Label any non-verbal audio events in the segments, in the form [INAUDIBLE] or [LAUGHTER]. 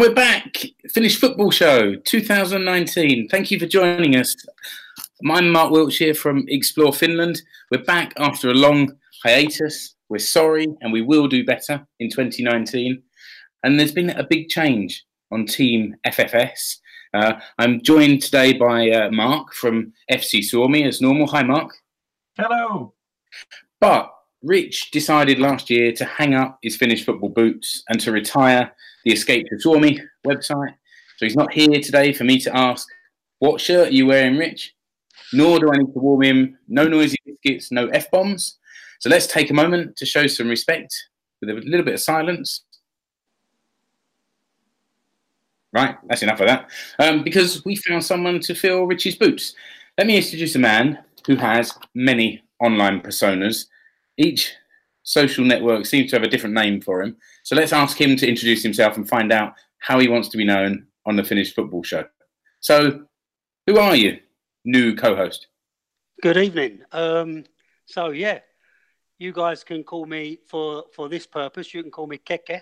And we're back. Finnish Football Show 2019. Thank you for joining us. I'm Mark Wiltshire from Explore Finland. We're back after a long hiatus. We're sorry and we will do better in 2019. And there's been a big change on Team FFS. Uh, I'm joined today by uh, Mark from FC Suomi as normal. Hi, Mark. Hello. But Rich decided last year to hang up his Finnish football boots and to retire the Escape to Suomi website. So he's not here today for me to ask, what shirt are you wearing, Rich? Nor do I need to warm him. No noisy biscuits, no F bombs. So let's take a moment to show some respect with a little bit of silence. Right, that's enough of that. Um, because we found someone to fill Richie's boots. Let me introduce a man who has many online personas. Each social network seems to have a different name for him. So let's ask him to introduce himself and find out how he wants to be known on the Finnish football show. So, who are you, new co host? Good evening. Um, so yeah, you guys can call me for for this purpose. You can call me Keke.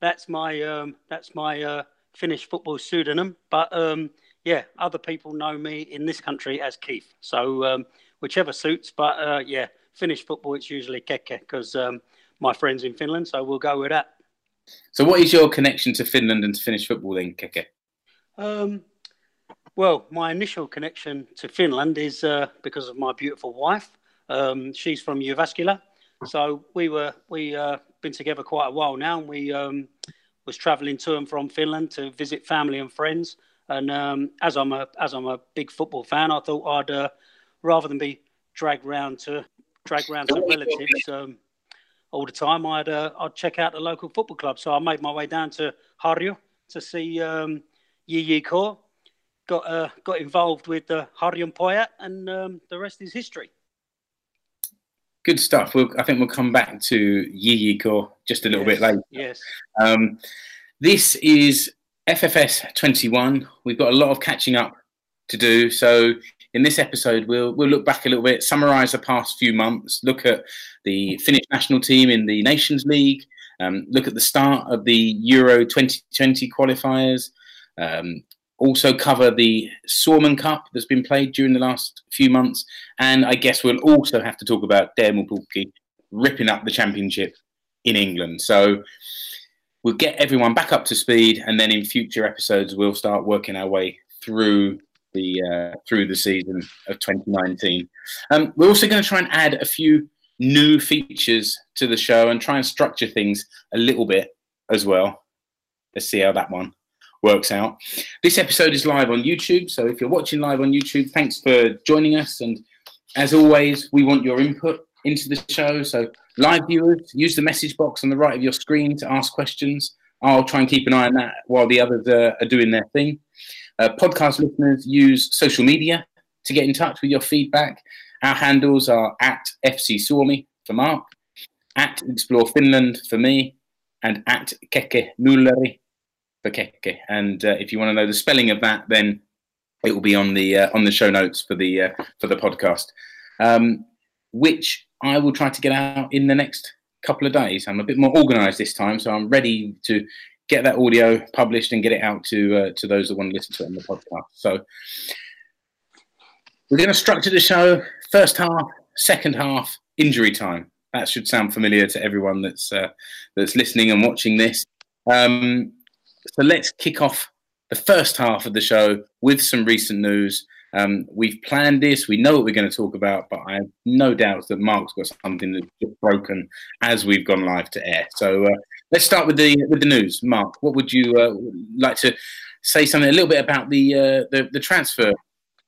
That's my um, that's my uh, Finnish football pseudonym. But um, yeah, other people know me in this country as Keith. So um, whichever suits. But uh, yeah, Finnish football it's usually Keke because um, my friends in Finland. So we'll go with that. So, what is your connection to Finland and to Finnish football then, Keke? Um, well, my initial connection to Finland is uh, because of my beautiful wife. Um, she's from Jyväskylä, so we were we uh, been together quite a while now, and we um, was travelling to and from Finland to visit family and friends. And um, as I'm a as I'm a big football fan, I thought I'd uh, rather than be dragged round to dragged round to relatives um, all the time, I'd uh, I'd check out the local football club. So I made my way down to Harju to see um, JJK. Got uh, got involved with the uh, Harjun Pojat, and um, the rest is history. Good stuff. We'll, I think we'll come back to JJK just a little yes, bit later. Yes. Um, this is FFS 21. We've got a lot of catching up to do. So in this episode, we'll we'll look back a little bit, summarise the past few months, look at the Finnish national team in the Nations League, um, look at the start of the Euro 2020 qualifiers. Um, also cover the Suomen Cup that's been played during the last few months, and I guess we'll also have to talk about Teemu Pukki ripping up the championship in England. So we'll get everyone back up to speed, and then in future episodes we'll start working our way through the uh, through the season of 2019. Um, we're also going to try and add a few new features to the show and try and structure things a little bit as well. Let's see how that one works out. This episode is live on YouTube, so if you're watching live on YouTube, thanks for joining us. And as always, we want your input into the show. So, live viewers, use the message box on the right of your screen to ask questions. I'll try and keep an eye on that while the others uh, are doing their thing. Uh, podcast listeners use social media to get in touch with your feedback. Our handles are at FC Suomi for Mark, at Explore Finland for me, and at Keke Myllari for Keke. And uh, if you want to know the spelling of that, then it will be on the uh, on the show notes for the uh, for the podcast, um, which I will try to get out in the next couple of days. I'm a bit more organised this time, so I'm ready to get that audio published and get it out to uh, to those that want to listen to it on the podcast. So we're going to structure the show first half, second half, injury time. That should sound familiar to everyone that's uh, that's listening and watching this. Um, so let's kick off the first half of the show with some recent news. Um, we've planned this. We know what we're going to talk about, but I have no doubts that Mark's got something that's just broken as we've gone live to air. So uh, let's start with the with the news. Mark, what would you uh, like to say something a little bit about the uh, the, the transfer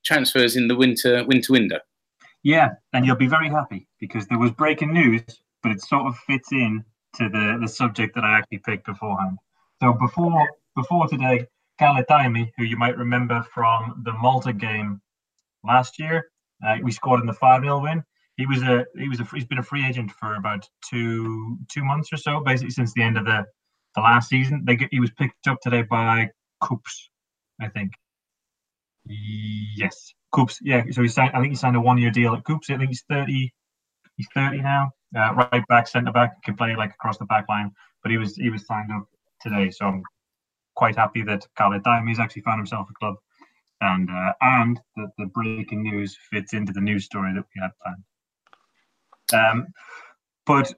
transfers in the winter winter window? Yeah, and you'll be very happy because there was breaking news, but it sort of fits in to the, the subject that I actually picked beforehand. So before before today, Kalle Taimi, who you might remember from the Malta game last year, uh, we scored in the five 0 win. He was a he was a he's been a free agent for about two two months or so, basically since the end of the the last season. They get, he was picked up today by KuPS, I think. Yes, KuPS, yeah. So he signed. I think he signed a one-year deal at KuPS. I think he's thirty. He's thirty now. Uh, right back, centre back, can play like across the back line. But he was he was signed up today, so I'm quite happy that Kalle Taimi's actually found himself a club, and uh, and the, the breaking news fits into the news story that we had planned. Um, but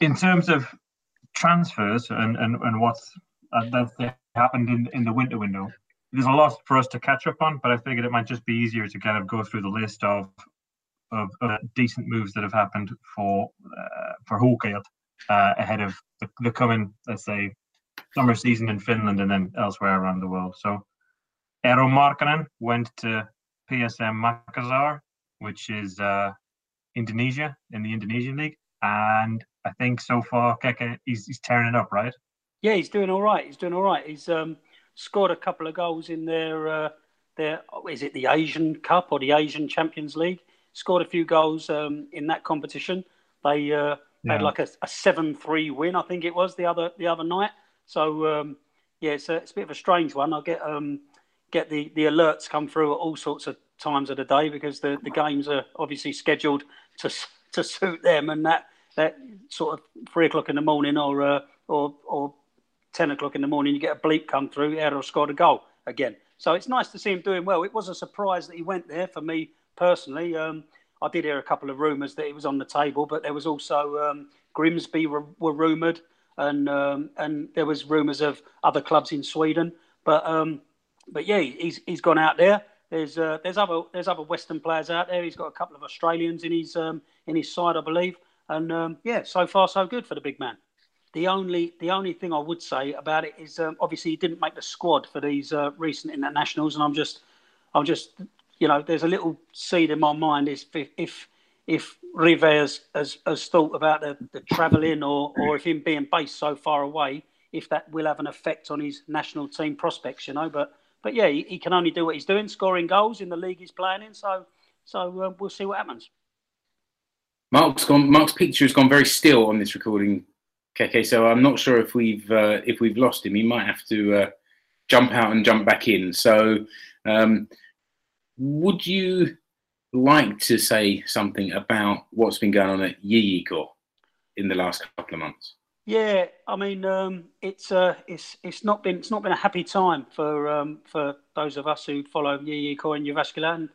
in terms of transfers and and, and what's uh, happened in in the winter window, there's a lot for us to catch up on, but I figured it might just be easier to kind of go through the list of of uh, decent moves that have happened for uh, for Huuhkajat uh, ahead of the, the, coming, let's say, summer season in Finland and then elsewhere around the world. So, Eero Markkanen went to PSM Makassar, which is uh, Indonesia in the Indonesian league, and I think so far Keke he's, he's tearing it up, right? Yeah, he's doing all right. He's doing all right. He's um, scored a couple of goals in their uh, their is it the Asian Cup or the Asian Champions League? Scored a few goals um, in that competition. They uh, yeah. had like a, a seven three win, I think it was the other the other night. So um, yeah, it's a, it's a bit of a strange one. I get um, get the, the alerts come through at all sorts of times of the day because the, the games are obviously scheduled to to suit them, and that that sort of three o'clock in the morning or uh, or or 10 o'clock in the morning, you get a bleep come through, Eero scored a goal again. So it's nice to see him doing well. It was a surprise that he went there for me personally. Um, I did hear a couple of rumours that he was on the table, but there was also um, Grimsby were, were rumoured, and um, and there was rumours of other clubs in Sweden. But um, but yeah, he's he's gone out there. There's uh, there's other there's other Western players out there. He's got a couple of Australians in his um, in his side, I believe. And um, yeah, so far so good for the big man. The only the only thing I would say about it is um, obviously he didn't make the squad for these uh, recent internationals, and I'm just I'm just you know there's a little seed in my mind is if if, if Rivers has, has thought about the, the travelling or or if him being based so far away, if that will have an effect on his national team prospects, you know. But but yeah, he, he can only do what he's doing, scoring goals in the league he's playing in. So so uh, we'll see what happens. Mark's gone. Mark's picture has gone very still on this recording Okay, so I'm not sure if we've uh, if we've lost him. He might have to uh, jump out and jump back in. So, um, would you like to say something about what's been going on at JJK in the last couple of months? Yeah, I mean, um, it's uh, it's it's not been it's not been a happy time for um, for those of us who follow JJK and Jyväskylä, and,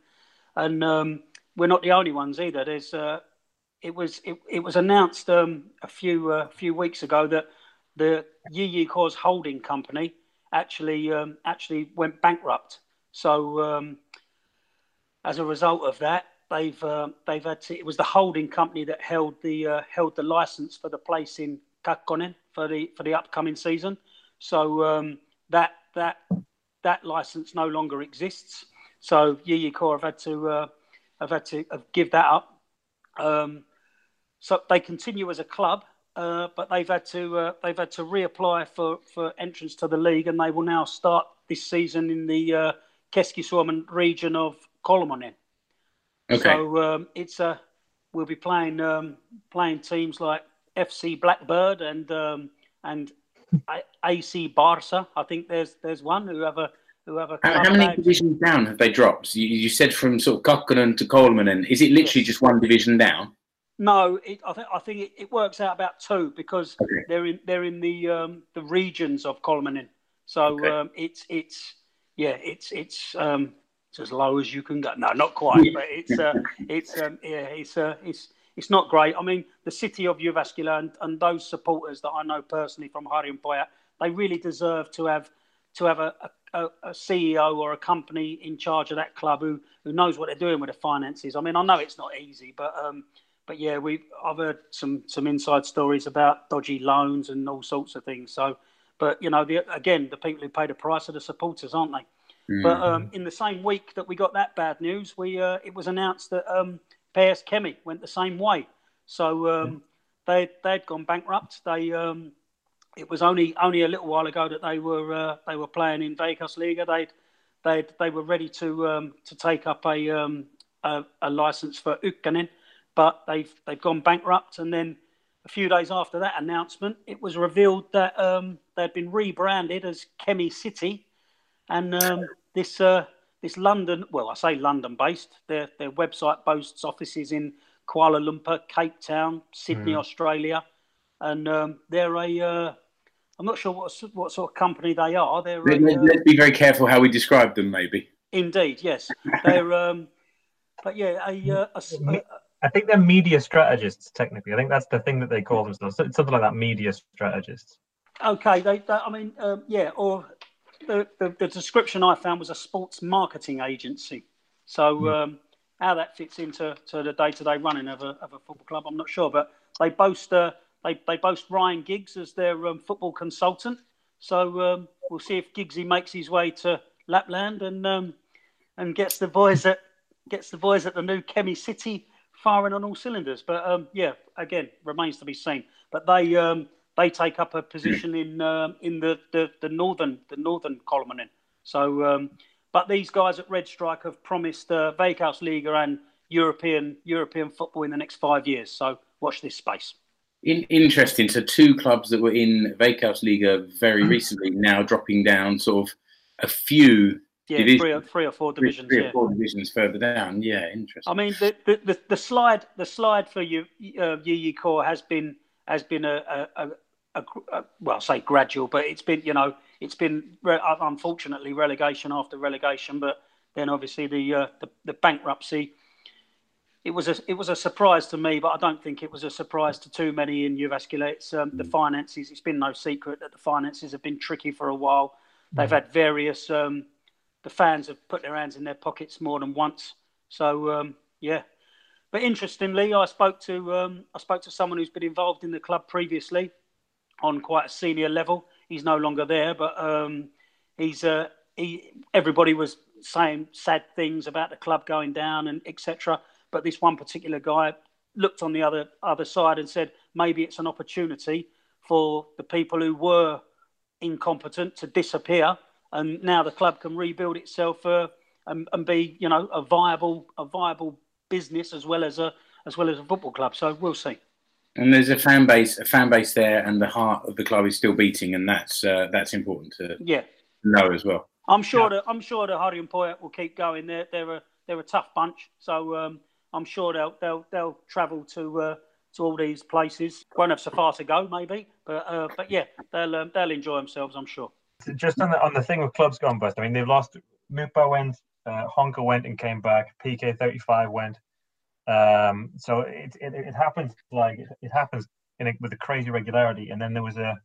and um, we're not the only ones either. There's uh, it was it, it was announced um, a few uh, few weeks ago that the JJK's holding company actually um, actually went bankrupt. So um, as a result of that, they've uh, they've had to, it was the holding company that held the uh, held the license for the place in Kakkonen for the for the upcoming season. So um, that that that license no longer exists. So JJK have had to uh, have had to give that up. Um, so they continue as a club, uh, but they've had to uh, they've had to reapply for, for entrance to the league, and they will now start this season in the uh, Keski-Suomen region of Kolmonen. Okay. So um, it's a we'll be playing um, playing teams like FC Blackbird and um, and AC Barca. I think there's there's one who have a who have a. How, how many divisions down have they dropped? You, you said from sort of Kakkonen to Kolmonen. Is it literally yes. just one division down? No, it, I think I think it, it, works out about two because okay. they're in they're in the um, the regions of Kolmonen. So okay. um, it's it's yeah it's it's um, it's as low as you can go. No, not quite, but it's uh, it's um, yeah it's uh, it's it's not great. I mean, the city of Jyväskylä and, and those supporters that I know personally from Harjun Pojat, they really deserve to have to have a, a, a, CEO or a company in charge of that club who, who knows what they're doing with the finances. I mean, I know it's not easy, but um, but yeah, we I've heard some some inside stories about dodgy loans and all sorts of things. So, but you know, the, again, the people who pay the price are the supporters, aren't they? Mm-hmm. But um, in the same week that we got that bad news, we uh, it was announced that um, PS Kemi went the same way. So um, they they'd gone bankrupt. They um, it was only only a little while ago that they were uh, they were playing in Veikkausliiga. They they they were ready to um, to take up a, um, a, a license for Ykkönen but they've they've gone bankrupt. And then a few days after that announcement, it was revealed that um, they'd been rebranded as Kemi City, and um, this uh, it's London. Well, I say London based. Their their website boasts offices in Kuala Lumpur, Cape Town, Sydney, Mm. Australia, and um, they're a. Uh, I'm not sure what what sort of company they are. They're Let, a, let- uh, let's be very careful how we describe them, maybe. indeed yes. They're um, but yeah, a, uh, a s- a- I think they're media strategists, technically. I think that's the thing that they call themselves. So- Something like that, media strategists. Okay, they, they I mean, um, yeah, or the, the, the description I found was a sports marketing agency. So um, how that fits into to the day to day running of a, of a football club, I'm not sure. But they boast uh, they, they boast Ryan Giggs as their um, football consultant. So um, we'll see if Giggsy makes his way to Lapland and um, and gets the boys at gets the boys at the new Kemi City firing on all cylinders. But um, yeah, again, remains to be seen. But they um, they take up a position in um, in the, the, the northern the northern column. So, um, but these guys at Red Strike have promised uh, Veikkausliiga and European European football in the next five years. So watch this space. In, interesting. So two clubs that were in Veikkausliiga very recently now dropping down sort of a few Yeah, three or, three or four divisions. three yeah. or four divisions further down. Yeah, interesting. I mean, the, the, the, the slide the slide for you uh, Core has been has been a, a, a, a, well, say gradual, but it's been you know it's been re- unfortunately relegation after relegation, but then obviously the uh, the, the bankruptcy. It was a it was a surprise to me, but I don't think it was a surprise to too many in Jyväskylä. It's um, the finances. It's been no secret that the finances have been tricky for a while. They've had various. Um, the fans have put their hands in their pockets more than once. So um, yeah, but interestingly, I spoke to um, I spoke to someone who's been involved in the club previously on quite a senior level. He's no longer there, but um, he's uh, he. Everybody was saying sad things about the club going down and etc. But this one particular guy looked on the other other side and said maybe it's an opportunity for the people who were incompetent to disappear, and now the club can rebuild itself uh, and, and be, you know, a viable a viable business as well as a as well as a football club. So we'll see. And there's a fan base, a fan base there, and the heart of the club is still beating, and that's uh, that's important to Yeah, know as well. I'm sure that I'm sure that Harjun Pojat will keep going. They're they're a they're a tough bunch. So um, I'm sure they'll they'll they'll travel to uh, to all these places. Won't have so far to go, maybe, but uh, but yeah, they'll um, they'll enjoy themselves. I'm sure. Just on the on the thing with clubs gone bust. I mean, they've lost. MyPa went, uh, Honka went and came back. PK thirty five went. Um, so it, it it happens like it, happens in a, with a crazy regularity. And then there was a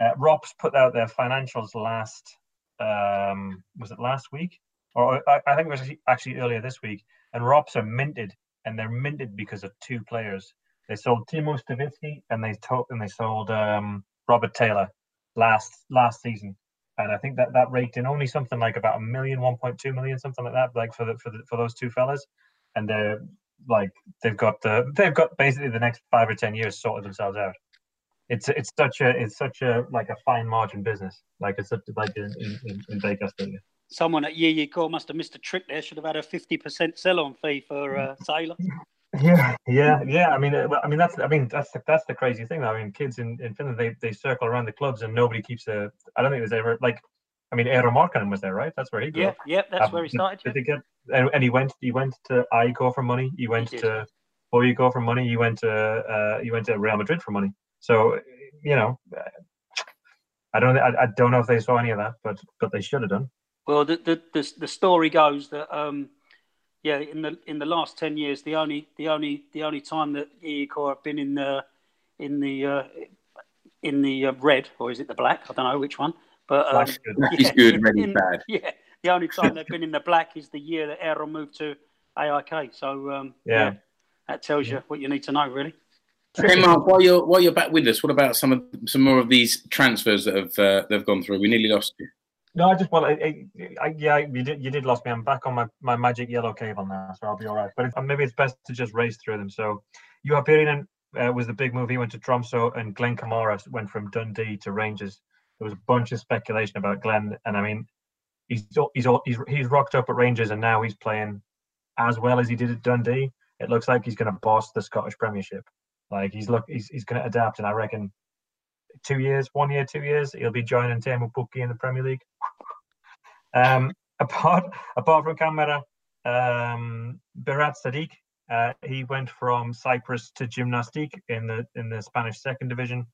uh, Rops put out their financials last. Um, was it last week? Or I, I think it was actually earlier this week. And Rops are minted, and they're minted because of two players. They sold Timo Stavitski and they and they sold um, Robert Taylor last last season, and I think that that raked in only something like about a million, 1.2 million, something like that, like for the for the, for those two fellas, and they're like they've got the they've got basically the next five or ten years sorted themselves out. It's it's such a it's such a like a fine margin business, like it's such like in in, Vegas. League. Someone at JJK must have missed a trick there. Should have had a 50% sell-on fee for uh, Taylor. Yeah, yeah, yeah. I mean, uh, I mean that's I mean that's the, that's the crazy thing. I mean, kids in, in Finland they, they circle around the clubs and nobody keeps a. I don't think there's ever like. I mean, Eero Markkanen was there, right? That's where he grew Yeah, up. yeah, that's Um, where he started. Did yeah. they get? And, and he went. He went to AIK for money. He went did. to Boyko for money. He went to. Uh, he went to Real Madrid for money. So, you know, I don't. I, I don't know if they saw any of that, but but they should have done. Well, the, the the the story goes that um, yeah, in the in the last ten years, the only the only the only time that Core have been in the in the uh, in the uh, red or is it the black? I don't know which one. But um, Black's good. [LAUGHS] He's good, red is in- bad. [LAUGHS] Yeah, the only time they've been in the black is the year that Eero moved to AIK. So um, Yeah. that tells you what you need to know, really. Okay, Mark, while you're while you're back with us, what about some of some more of these transfers that have uh, they've gone through? We nearly lost you. No, I just well, I, I, I, yeah, you did you did lost me. I'm back on my, my magic yellow cable now, so I'll be all right. But it's, maybe it's best to just race through them. So, Juha Pirinen uh, was the big move. He went to Tromso, and Glenn Kamara went from Dundee to Rangers. There was a bunch of speculation about Glenn, and I mean, he's he's he's he's rocked up at Rangers, and now he's playing as well as he did at Dundee. It looks like he's going to boss the Scottish Premiership. Like he's look he's he's going to adapt, and I reckon two years, one year, two years, he'll be joining Teemu Pukki in the Premier League. Um, [LAUGHS] apart apart from Kamara, um, Berat Sadik, uh, he went from Cyprus to Gimnàstic in the in the Spanish second division.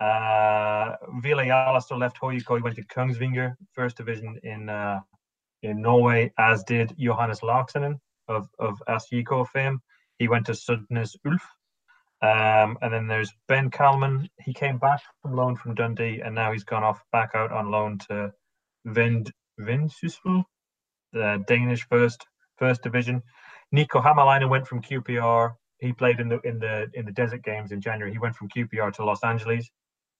Uh, Ville Alistair left Hoyko. He went to Kongsvinger, first division in uh, in Norway, as did Johannes Laaksonen of of AS-JK fame. He went to Sandnes Ulf. Um, and then there's Ben Kalman. He came back from loan from Dundee, and now he's gone off back out on loan to Vind Vendsyssel, the Danish first first division. Niko Hämäläinen went from QPR. He played in the in the in the Desert Games in January. He went from QPR to Los Angeles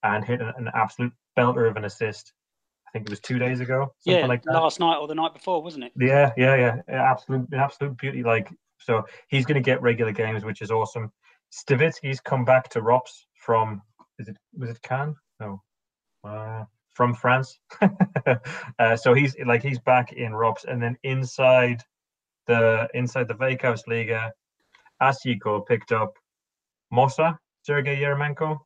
and hit an, an absolute belter of an assist. I think it was two days ago. Yeah, like that. last night or the night before, wasn't it? Yeah, yeah, yeah. Absolute, absolute beauty. Like so, he's going to get regular games, which is awesome. Stavitski's come back to Rops from is it was it Cannes? No, uh, from France. [LAUGHS] uh, so he's like he's back in Rops, and then inside the inside the Veikkaus Liga, AS-JK picked up Mossa Sergei Eremenko.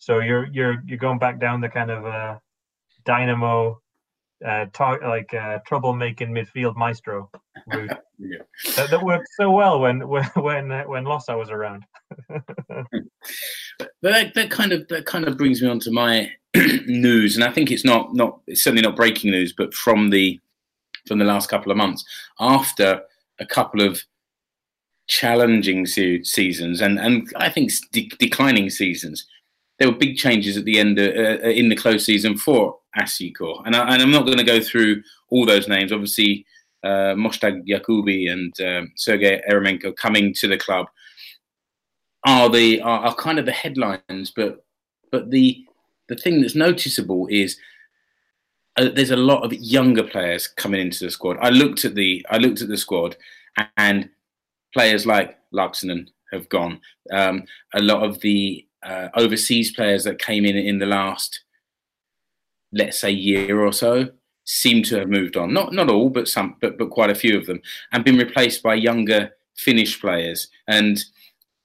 So you're you're you're going back down the kind of uh, dynamo, uh, talk like uh, troublemaking midfield maestro route. [LAUGHS] Yeah. that, that worked so well when when when uh, when Lossa was around. [LAUGHS] But that, that kind of that kind of brings me on to my [CLEARS THROAT] news, and I think it's not not it's certainly not breaking news, but from the from the last couple of months after a couple of challenging se- seasons and and I think de- declining seasons, there were big changes at the end of, uh, in the close season for AS-JK, and, I, and I'm not going to go through all those names. Obviously, uh, Moshtagh Yaghoubi and um, Sergei Eremenko coming to the club are the are, are kind of the headlines, but but the the thing that's noticeable is uh, there's a lot of younger players coming into the squad. I looked at the I looked at the squad, and players like Laaksonen have gone. Um, a lot of the uh, overseas players that came in in the last, let's say, year or so, seem to have moved on. Not not all, but some, but but quite a few of them, and been replaced by younger Finnish players, and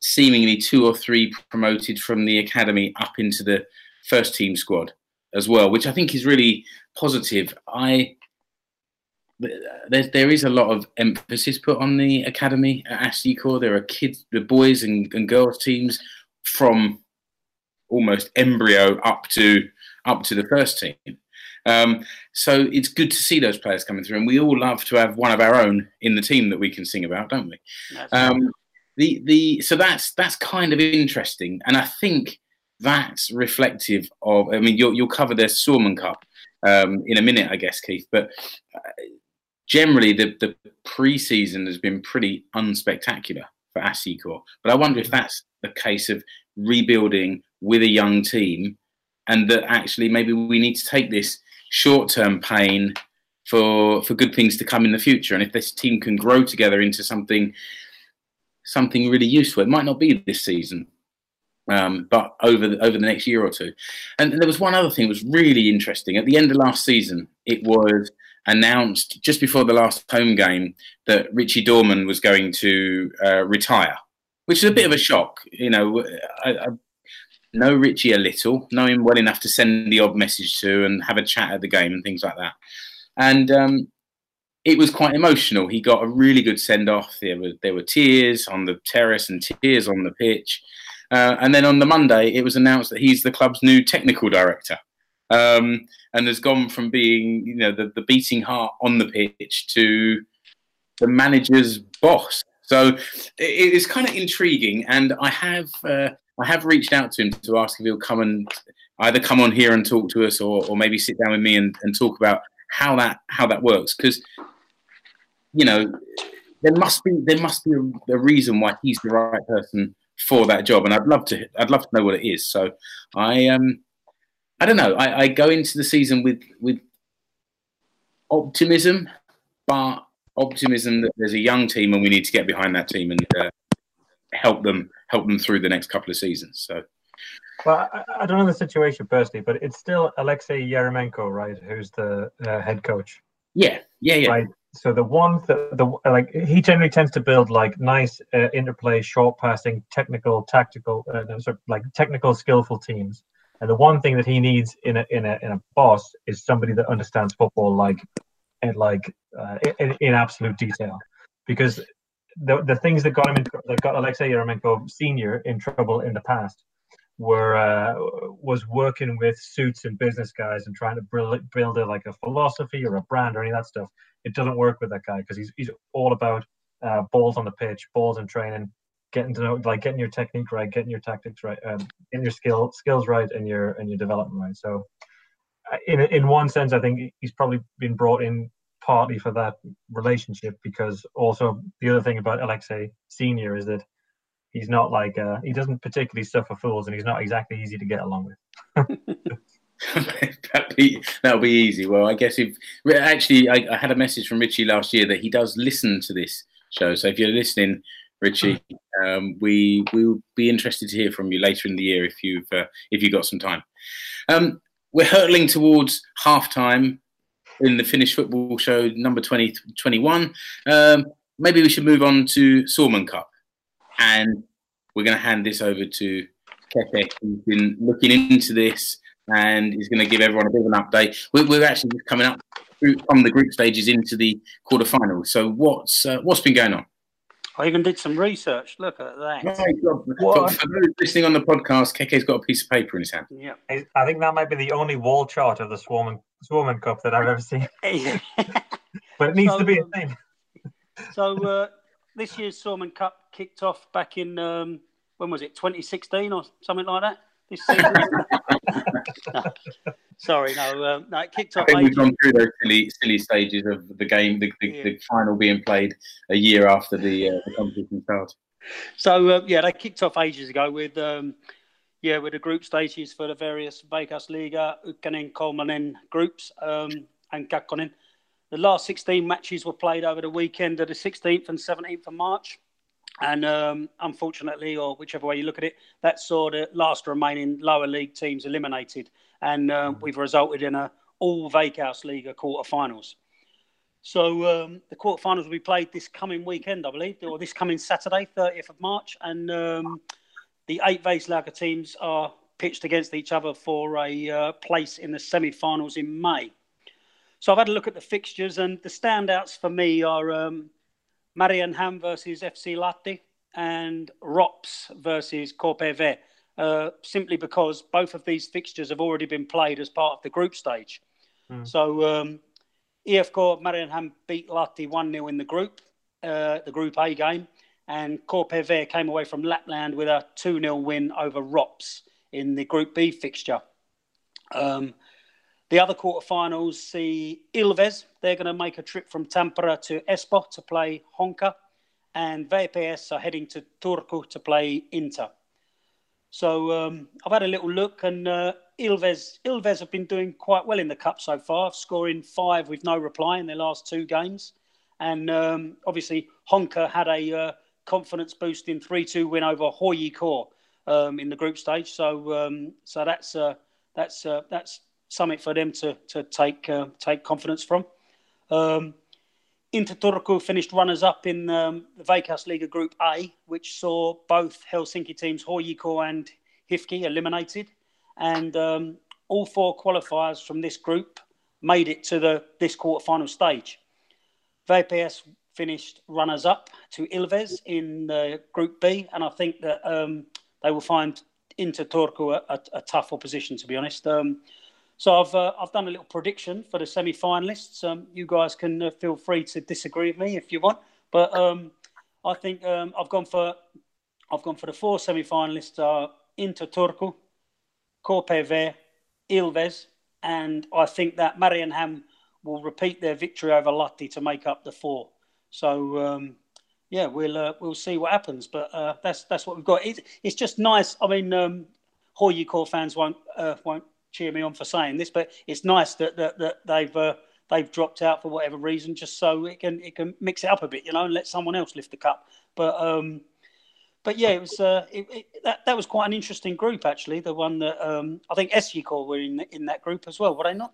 seemingly two or three promoted from the academy up into the first team squad as well, which I think is really positive. I there, there is a lot of emphasis put on the academy at AS-JK. There are kids, the boys and, and girls teams from almost embryo up to up to the first team. Um, so it's good to see those players coming through, and we all love to have one of our own in the team that we can sing about, don't we? Um, the the so that's that's kind of interesting, and I think that's reflective of. I mean, you'll you'll cover the Suomen Cup um, in a minute, I guess, Keith. But uh, generally, the the pre-season has been pretty unspectacular for AS-JK. But I wonder if that's the case of rebuilding with a young team, and that actually maybe we need to take this short-term pain for for good things to come in the future. And if this team can grow together into something something really useful, it might not be this season, um, but over the, over the next year or two. And there was one other thing that was really interesting. At the end of last season, it was announced just before the last home game that Richie Dorman was going to uh, retire, which is a bit of a shock. You know, I, I know Richie a little, know him well enough to send the odd message to and have a chat at the game and things like that. And um, it was quite emotional. He got a really good send off. There were there were tears on the terrace and tears on the pitch. Uh, and then on the Monday, it was announced that he's the club's new technical director, um, and has gone from being you know the, the beating heart on the pitch to the manager's boss. So it, it's kind of intriguing, and I have uh, I have reached out to him to ask if he'll come and either come on here and talk to us, or, or maybe sit down with me and, and talk about how that how that works. Because you know there must be there must be a, a reason why he's the right person for that job and i'd love to i'd love to know what it is. So i um i don't know. I, I go into the season with with optimism but optimism that there's a young team and we need to get behind that team and uh, help them help them through the next couple of seasons so Well, I, I don't know the situation personally, but it's still Alexei Eremenko, right? Who's the uh, head coach, yeah yeah yeah right? So the one the, the like he generally tends to build like nice uh, interplay, short passing, technical, tactical, uh, sort of like technical, skillful teams. And the one thing that he needs in a in a in a boss is somebody that understands football like at like uh, in, in absolute detail because the the things that got him in, that got Alexei Eremenko senior in trouble in the past were uh, was working with suits and business guys and trying to build build a, like a philosophy or a brand or any of that stuff. It doesn't work with that guy because he's he's all about uh, balls on the pitch, balls in training, getting to know like getting your technique right, getting your tactics right, um, getting your skill skills right, and your and your development right. So, uh, in in one sense, I think he's probably been brought in partly for that relationship because also the other thing about Alexei Senior is that he's not like uh, he doesn't particularly suffer fools, and he's not exactly easy to get along with. [LAUGHS] that'll, be, that'll be easy. Well, I guess if actually, I, I, had a message from Richie last year that he does listen to this show. So if you're listening, Richie, um, we we will be interested to hear from you later in the year if you've uh, if you've got some time. Um, we're hurtling towards half time in the Finnish football show number 20, 21. Um, maybe we should move on to Suomen Cup. And we're going to hand this over to Keke, who's been looking into this and is going to give everyone a bit of an update. We're, we're actually just coming up from the group stages into the quarterfinals. So what's uh, what's been going on? I even did some research. Look at that. For, for those listening on the podcast, Keke's got a piece of paper in his hand. Yeah. I think that might be the only wall chart of the Suomen Suomen Cup that I've ever seen. [LAUGHS] [LAUGHS] but it needs so, to be a thing. so uh, this year's Suomen Cup kicked off back in um, when was it 2016 or something like that this season [LAUGHS] no. [LAUGHS] sorry no um, no it kicked off I think we've gone through those silly silly stages of the game the, the, yeah. the final being played a year after the, uh, the competition started so uh, yeah they kicked off ages ago with um, yeah with the group stages for the various Veikkausliiga Ykkönen Kolmonen groups um, and Kakkonen the last 16 matches were played over the weekend of the 16th and 17th of March. And um, unfortunately, or whichever way you look at it, that saw the last remaining lower league teams eliminated. And um, we've resulted in a all Veikkausliiga quarterfinals. So um, the quarterfinals will be played this coming weekend, I believe, or this coming Saturday, 30th of March. And um, the eight Veikkausliiga teams are pitched against each other for a uh, place in the semi-finals in May. So I've had a look at the fixtures, and the standouts for me are um, Mariehamn versus FC Lahti and Rops versus KPV, uh, simply because both of these fixtures have already been played as part of the group stage. Mm. So um, IFK Mariehamn beat Lahti 1 0 in the group, uh, the Group A game, and KPV came away from Lapland with a 2 0 win over Rops in the Group B fixture. Um, the other quarterfinals see Ilves. They're going to make a trip from Tampere to Espoo to play Honka. And VPS are heading to Turku to play Inter. So um, I've had a little look, and uh, Ilves, Ilves have been doing quite well in the cup so far, scoring five with no reply in their last two games. And um, obviously, Honka had a uh, confidence boosting 3 2 win over HJK um, in the group stage. So, um, so that's, uh, that's, uh, that's something for them to to take uh, take confidence from. Um, Inter Turku finished runners up in um, the Veikkausliiga Group A, which saw both Helsinki teams HJK and HIFK eliminated, and um, all four qualifiers from this group made it to the this quarterfinal stage. VPS finished runners up to Ilves in uh, Group B, and I think that um, they will find Inter Turku a, a, a, tough opposition, to be honest. Um, so I've uh, I've done a little prediction for the semi-finalists. Um, you guys can uh, feel free to disagree with me if you want, but um, I think um, I've gone for I've gone for the four semi-finalists are Inter Turku, KPV, Ilves, and I think that Mariehamn will repeat their victory over Lahti to make up the four. So um, yeah, we'll uh, we'll see what happens, but uh, that's that's what we've got. It, it's just nice. I mean, um, HJK fans won't uh, won't cheer me on for saying this, but it's nice that that, that they've uh, they've dropped out for whatever reason, just so it can it can mix it up a bit, you know, and let someone else lift the cup. But um, but yeah, it was uh, it, it, that that was quite an interesting group actually. The one that um, I think AS-JK were in in that group as well. Were they not?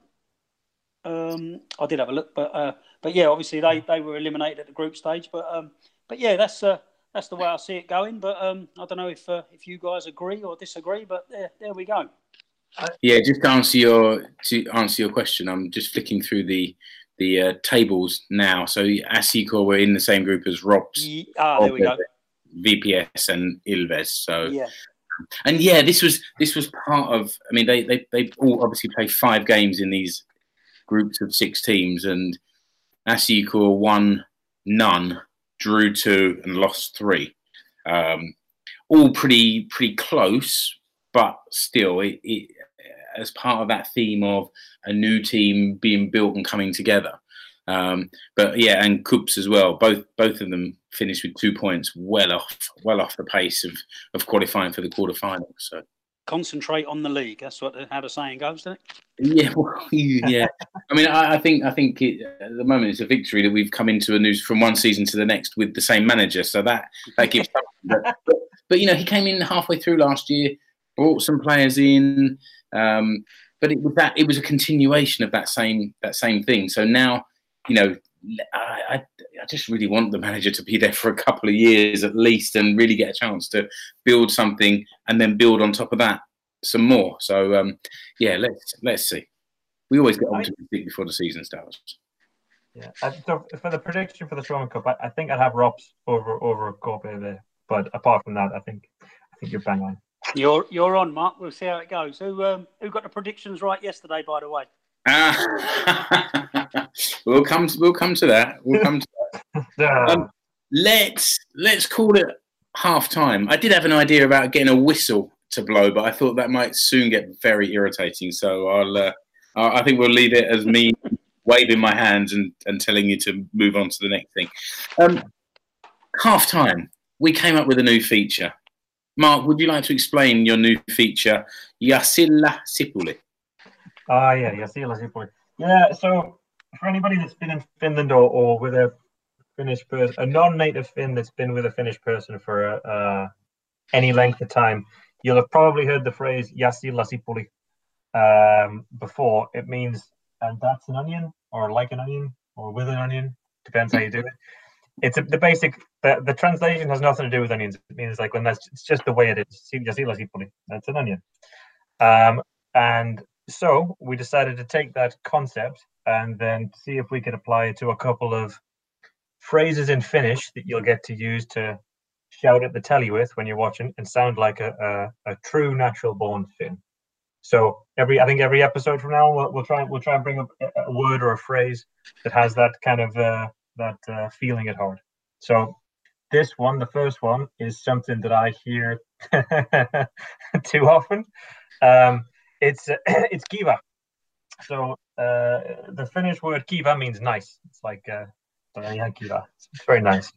Um, I did have a look, but uh, but yeah, obviously they, they were eliminated at the group stage. But um, but yeah, that's uh, that's the way I see it going. But um, I don't know if uh, if you guys agree or disagree. But there there we go. Yeah, just to answer your to answer your question, I'm just flicking through the the uh, tables now. So AS-JK were in the same group as Rops, Ah, there we go. VPS, and Ilves. So Yeah. and yeah, this was this was part of. I mean, they they they all obviously play five games in these groups of six teams, and AS-JK won none, drew two, and lost three. Um, all pretty pretty close, but still, it, it as part of that theme of a new team being built and coming together. Um, but yeah, and KuPS as well. Both both of them finished with two points, well off well off the pace of of qualifying for the quarterfinals. So Concentrate on the league. That's what how the saying goes, doesn't it? yeah, [LAUGHS] well, yeah. I mean, I, I think I think it, at the moment it's a victory that we've come into a news from one season to the next with the same manager. So that that gives. but, but, but you know, he came in halfway through last year, brought some players in, um, but it was that it was a continuation of that same that same thing. So now, you know, I, I, I just really want the manager to be there for a couple of years at least and really get a chance to build something and then build on top of that some more. So um, yeah, let's let's see. We always get on optimistic before the season starts. Yeah. Uh, so for the prediction for the Suomen Cup, I, I think I'd have Rops over over Kobe there. But apart from that, I think I think you're bang on. You're you're on, Mark. We'll see how it goes. Who um, who got the predictions right yesterday? By the way, Ah, [LAUGHS] we'll come to, we'll come to that. We'll come to Yeah. [LAUGHS] Um, let's let's call it half time. I did have an idea about getting a whistle to blow, but I thought that might soon get very irritating. So I'll uh, I I think we'll leave it as me [LAUGHS] waving my hands and, and telling you to move on to the next thing. Um, half time. We came up with a new feature. Mark, would you like to explain your new feature, Yasilla Sipuli? Ah, yeah, yeah, see, let's. Yeah, so for anybody that's been in Finland or, or with a Finnish person, a non-native Finn that's been with a Finnish person for uh, any length of time, you'll have probably heard the phrase "yasi lasipuli" um, before. It means and that's an onion, or like an onion, or with an onion, depends how you do it. It's a, the basic. The, the translation has nothing to do with onions. It means like when that's it's just the way it is. That's an onion. Um, and so we decided to take that concept and then see if we could apply it to a couple of phrases in Finnish that you'll get to use to shout at the telly with when you're watching and sound like a, a, a true natural born Finn. So every I think every episode from now we'll, we'll try we'll try and bring up a, a word or a phrase that has that kind of uh, that uh, feeling at heart. So this one, the first one, is something that I hear [LAUGHS] too often. Um, it's uh, [CLEARS THROAT] it's kiva. So uh, the Finnish word kiva means nice. It's like uh, kiva. It's very nice.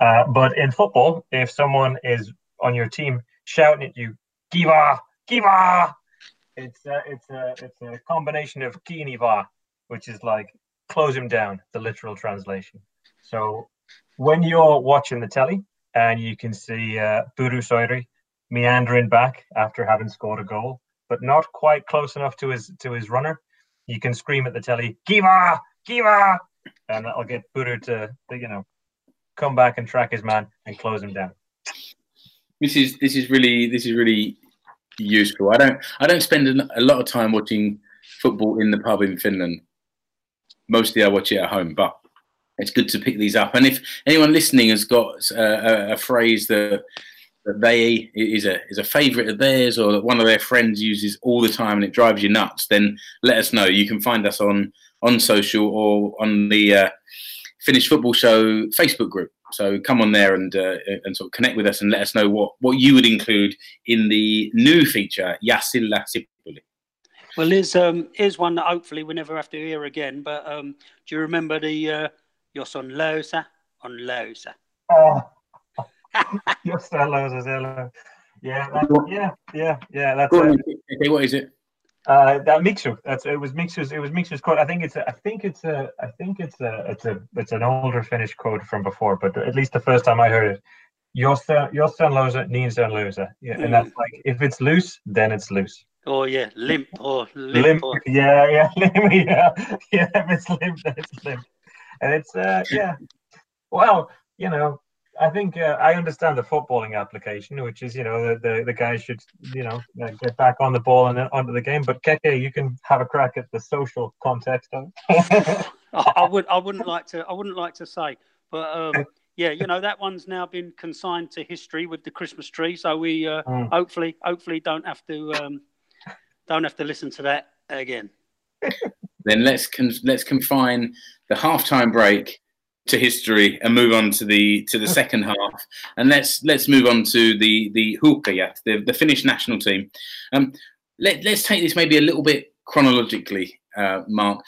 Uh, but in football, if someone is on your team shouting at you, kiva, kiva, it's a, it's a it's a combination of kiiniva, which is like close him down, the literal translation. So when you're watching the telly and you can see uh, Pyry Soiri meandering back after having scored a goal, but not quite close enough to his to his runner, you can scream at the telly, "Kiva, Kiva," and that'll get Buru to, to you know come back and track his man and close him down. This is this is really this is really useful. I don't I don't spend a a lot of time watching football in the pub in Finland. Mostly I watch it at home, but it's good to pick these up. And if anyone listening has got uh, a, a phrase that that they is a is a favourite of theirs or that one of their friends uses all the time and it drives you nuts, then let us know. You can find us on on social or on the uh, Finnish Football Show Facebook group. So come on there and uh, and sort of connect with us and let us know what what you would include in the new feature Yasilla Sipuli. Well, here's um here's one that hopefully we never have to hear again. But um, do you remember the uh, "Jos on löysä, on löysä"? Oh, yes, hello, hello. Yeah, that, yeah, yeah, yeah. That's Go on, okay, what is it? Uh, that Mixu. That's it. Was Mixu's. It was Mixu's code. I think it's. A, I think it's a. I think it's a. It's a. It's an older Finnish code from before, but at least the first time I heard it, Jostain Jostain loser, niin se on löysä. Yeah, and that's like if it's loose, then it's loose. Or yeah, limp or limp. Limp. Or, Yeah, yeah, [LAUGHS] limp. Yeah, yeah. It's limp, it's limp. And it's uh, yeah. Well, you know, I think uh, I understand the footballing application, which is you know the the, the guys should you know uh, get back on the ball and then onto the game. But Keke, you can have a crack at the social context of. [LAUGHS] I would. I wouldn't like to. I wouldn't like to say, but um, yeah, you know that one's now been consigned to history with the Christmas tree. So we uh, Mm. hopefully, hopefully, don't have to um, don't have to listen to that again. [LAUGHS] Then let's con- let's confine the halftime break to history and move on to the to the second half. And let's let's move on to the the Huuhkajat, the the Finnish national team. Um, let let's take this maybe a little bit chronologically, uh, Mark.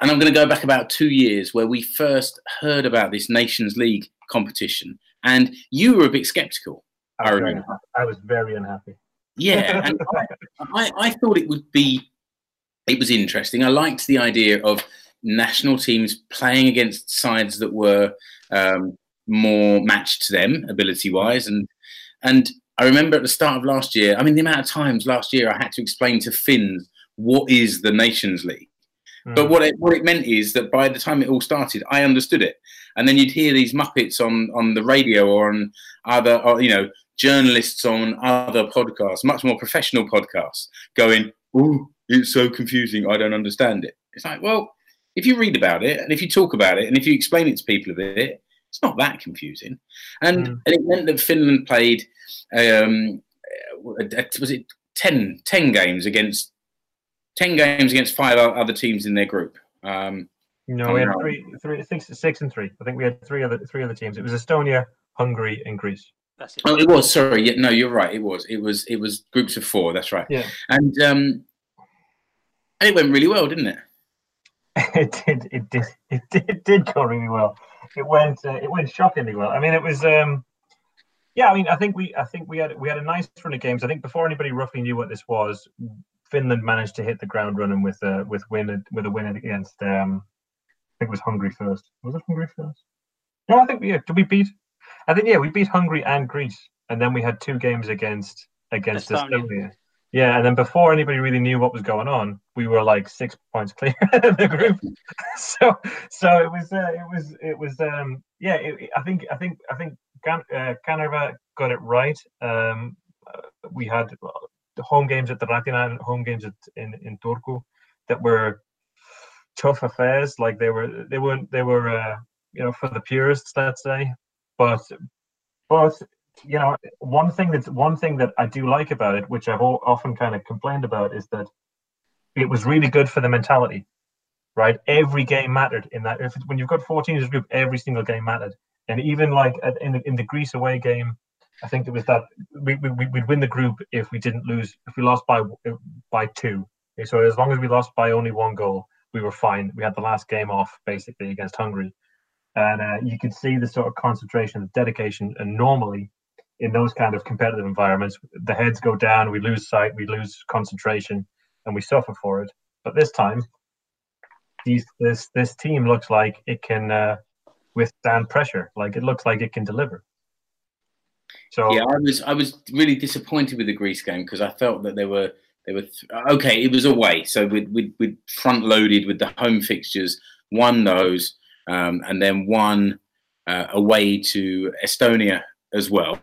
And I'm going to go back about two years where we first heard about this Nations League competition, and you were a bit sceptical. I was very I was very unhappy. Yeah, [LAUGHS] and I, I, I thought it would be, it was interesting. I liked the idea of national teams playing against sides that were um, more matched to them ability wise, and and I remember at the start of last year. I mean, the amount of times last year I had to explain to Finns what is the Nations League. But Mm. what it what it meant is that by the time it all started, I understood it, and then you'd hear these muppets on on the radio or on other, or, you know, journalists on other podcasts, much more professional podcasts, going, "Oh, it's so confusing. I don't understand it." It's like, well, if you read about it and if you talk about it and if you explain it to people a bit, it's not that confusing. And, Mm. and it meant that Finland played, um, was it 10, 10 games against 10 games against five other teams in their group. Um, No, we had Right. three, three, six, six and three. I think we had three other three other teams. It was Estonia, Hungary, and Greece. That's it. oh, it was. Sorry, yeah, no, you're right. It was. It was. It was groups of four. That's right. Yeah. And um, and it went really well, didn't it? [LAUGHS] it did, it did, it did, it did go really well. It went, uh, it went shockingly well. I mean, it was, um, yeah. I mean, I think we, I think we had, we had a nice run of games. I think before anybody roughly knew what this was, Finland managed to hit the ground running with a with win with a win against, um, I think it was Hungary first. Was it Hungary first? No, I think yeah. Did we beat? I think yeah, we beat Hungary and Greece, and then we had two games against against Estonia. Estonia. Yeah, and then before anybody really knew what was going on, we were like six points [LAUGHS] clear of the group. [LAUGHS] so, so it was, uh, it was, it was, um, yeah. It, I think, I think, I think Can- uh, Kanerva got it right. Um, uh, we had uh, home games at the Ratina and home games at, in in Turku that were tough affairs. Like they were, they weren't, they were, uh, you know, for the purists, let's say. But, but you know, one thing that's one thing that I do like about it, which I've al- often kind of complained about, is that it was really good for the mentality. Right, every game mattered in that. If when you've got 14 as a group, every single game mattered, and even like in the in the Greece away game, I think it was that we, we we'd win the group if we didn't lose if we lost by by two. So as long as we lost by only one goal, we were fine. We had the last game off basically against Hungary, and uh, you could see the sort of concentration, the dedication, and normally in those kind of competitive environments, the heads go down, we lose sight, we lose concentration, and we suffer for it. But this time, these this this team looks like it can uh, withstand pressure. Like it looks like it can deliver. So Yeah, I was. I was really disappointed with the Greece game because I felt that they were. They were th- okay. It was away, so we we we front loaded with the home fixtures, won those, um, and then won uh, away to Estonia as well.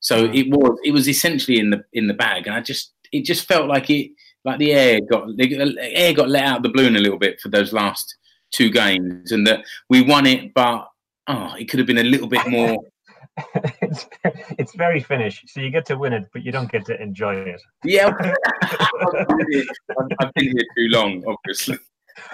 So Mhm. it was it was essentially in the in the bag, and I just it just felt like it like the air got the air got let out of the balloon a little bit for those last two games, and that we won it, but oh, it could have been a little bit more. It's it's very Finnish. So you get to win it, but you don't get to enjoy it. Yeah, [LAUGHS] I've been here- I've- I've been here too long, obviously.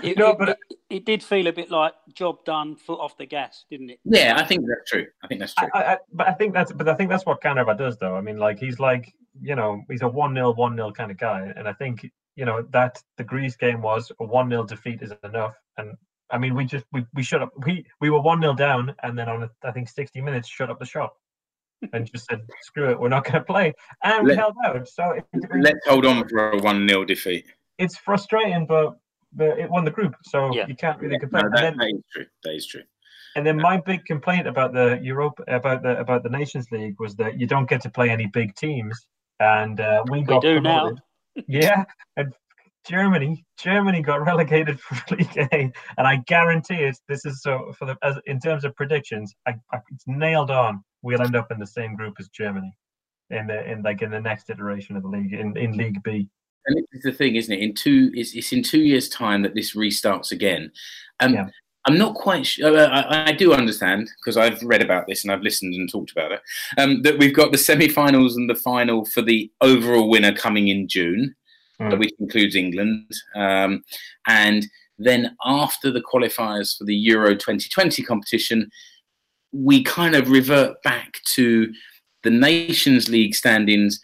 It, No, but- it, it did feel a bit like job done, foot off the gas, didn't it? Yeah, I think that's true. I think that's true. I, I, but I think that's but I think that's what Kanerva does though. I mean, like he's like you know he's a one 0 one 0 kind of guy, and I think you know that the Greece game was a one 0 defeat is enough. And I mean, we just we, we shut up. We we were one 0 down, and then on I think sixty minutes shut up the shop and just said screw it, we're not going to play, and we held out. So it, it- Let's hold on for a one 0 defeat. it's frustrating, but. But it won the group, so Yeah. you can't really No, complain. And that, then- that is true. That is true. And then my big complaint about the Europe about the about the Nations League was that you don't get to play any big teams, and uh, we got do now. [LAUGHS] yeah, and Germany Germany got relegated [LAUGHS] from League A, and I guarantee it. This is so for the as in terms of predictions, I, I, it's nailed on. We'll end up in the same group as Germany in the in like in the next iteration of the league in, in League B. and this is the thing, isn't it? In two, it's, it's in two years' time that this restarts again. Um, Yeah. I'm not quite sure. I, I do understand because I've read about this and I've listened and talked about it. Um, that we've got the semi-finals and the final for the overall winner coming in June, Mm. which includes England, um, and then after the qualifiers for the Euro 2020 competition, we kind of revert back to the Nations League standings,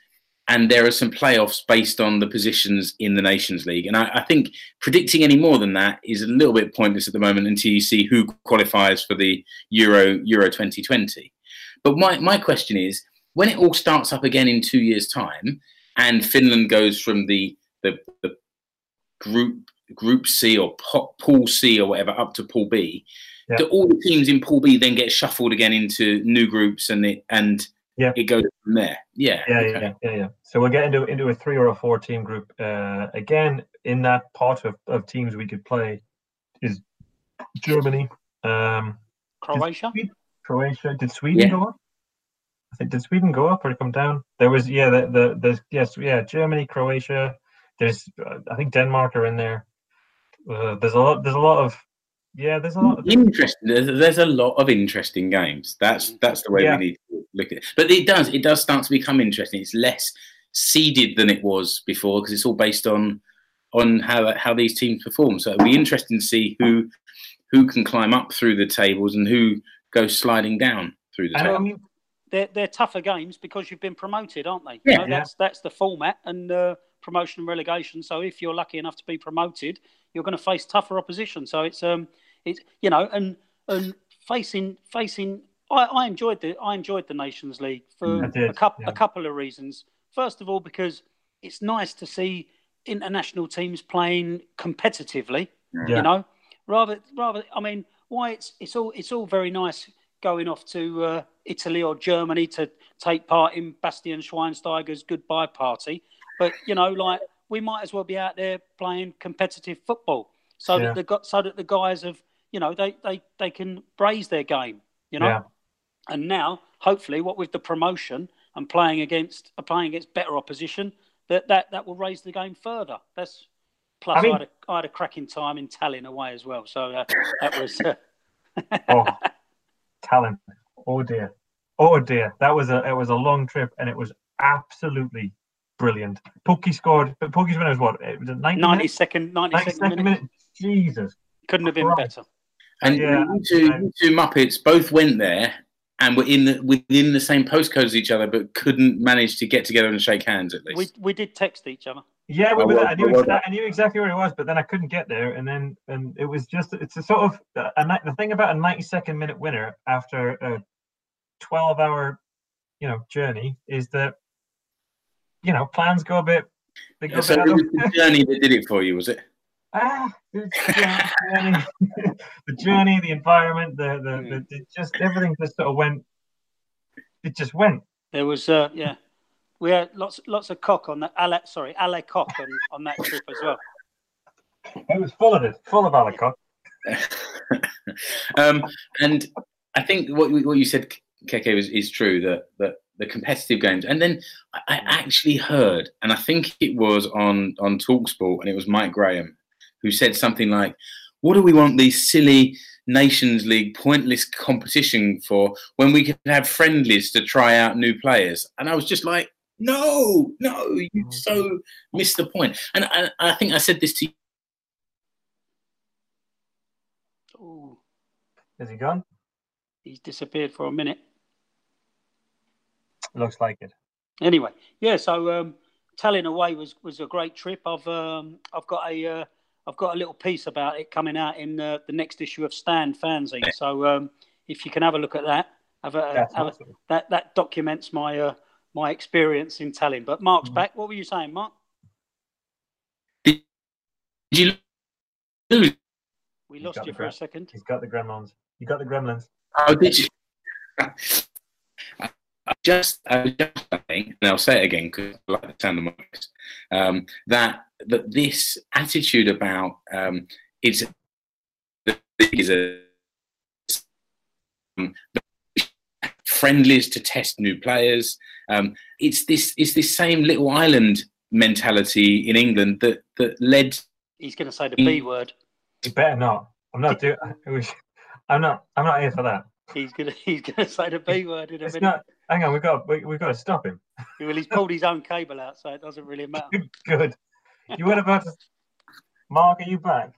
and there are some playoffs based on the positions in the Nations League. And I, I think predicting any more than that is a little bit pointless at the moment until you see who qualifies for the Euro Euro 2020. But my, my question is, when it all starts up again in two years' time, and Finland goes from the the, the group Group C or Pool C or whatever up to Pool B, Yeah. do all the teams in Pool B then get shuffled again into new groups and it and Yeah. it goes from there? Yeah, Yeah, okay. yeah, yeah, yeah. So we'll get into into a three or a four team group. Uh, again, in that pot of, of teams we could play is Germany, um, Croatia. Croatia. Did Sweden Yeah. go up? I think did Sweden go up or come down? There was yeah, the the there's yes yeah Germany, Croatia. There's uh, I think Denmark are in there. Uh, there's a lot. There's a lot of yeah. There's a lot. Of, Interesting. There's, there's a lot of interesting games. That's that's the way Yeah. we need to look at it. But it does it does start to become interesting. It's less seeded than it was before because it's all based on on how how these teams perform. So it'll be interesting to see who who can climb up through the tables and who goes sliding down through the and I tables. mean, They're they're tougher games because you've been promoted, aren't they? Yeah. You know, Yeah. that's that's the format and uh, promotion and relegation. So if you're lucky enough to be promoted, you're going to face tougher opposition. So it's um it's you know and and facing facing. I, I enjoyed the I enjoyed the Nations League for did, a couple yeah. a couple of reasons. First of all, because it's nice to see international teams playing competitively Yeah. you know rather rather i mean why it's it's all it's all very nice going off to uh, italy or germany to take part in bastian schweinsteiger's goodbye party but you know like we might as well be out there playing competitive football so Yeah. that the so that the guys have you know they they they can braise their game you know Yeah. and now hopefully what with the promotion and playing against uh, playing against better opposition that that that will raise the game further that's plus I, I mean- had, a, I had a cracking time in Tallinn away as well so uh, that was uh, [LAUGHS] oh, talent. Oh dear. Oh dear. That was a it was a long trip and it was absolutely brilliant. Pukki scored but Pukki's when eh, it was what? It was 90 90 minutes? second 90 90 second second minute minute. Jesus. couldn't have been Christ. better And Yeah, you, two, you two Muppets both went there and were in the, within the same postcode as each other, but couldn't manage to get together and shake hands at least. we we did text each other Yeah, we I were there. I knew I exa- I knew exactly where it was, but then I couldn't get there, and then and it was just it's a sort of a, ni- the thing about a ninety second minute winner after a twelve hour, you know, journey is that you know plans go a bit. They go a so bit it was the journey that did it for you, was it? ah, it's, yeah, journey, [LAUGHS] the journey, the environment, the the, the, the just everything just sort of went. It just went. there was uh, yeah we had lots lots of cock on that Ale, sorry Ale cock on, on that trip as well It was full of it, full of Alacott. [LAUGHS] um, and I think what you- what you said, Keke, is, is true that that the competitive games. And then I I actually heard, and I think it was on on Talksport, and it was Mike Graham who said something like, "What do we want these silly Nations League pointless competition for when we can have friendlies to try out new players?" And I was just like. No, no, you mm. so missed the point. And I, I think I said this to you. Ooh, Is he gone? he's disappeared for a minute Looks like it. anyway, yeah. So um, Tallinn away was was a great trip. I've um, I've got a uh, I've got a little piece about it coming out in uh, the next issue of Stand Fanzine. So um, if you can have a look at that, have a, That's have a that that documents my uh, my experience in Tallinn. But Mark's Mhm. back. What were you saying, Mark? Did you lose? We lost got you the for a second. He's got the gremlins. You got the gremlins. Oh, did you? I just, I was just saying, and I'll say it again because I like the sound of my voice, um, that that this attitude about um, it's is a um, friendlies to test new players. Um, it's this it's this same little island mentality in England that that led. He's going to say the B word. You better not. I'm not doing. [LAUGHS] I'm not. I'm not here for that. He's gonna [LAUGHS] he's gonna say the B word in a It's minute. not. Hang on. we've got. We, we've got to stop him. Well, he's pulled his own cable out, so it doesn't really [LAUGHS] matter. Good. You were about to. Mark, are you back?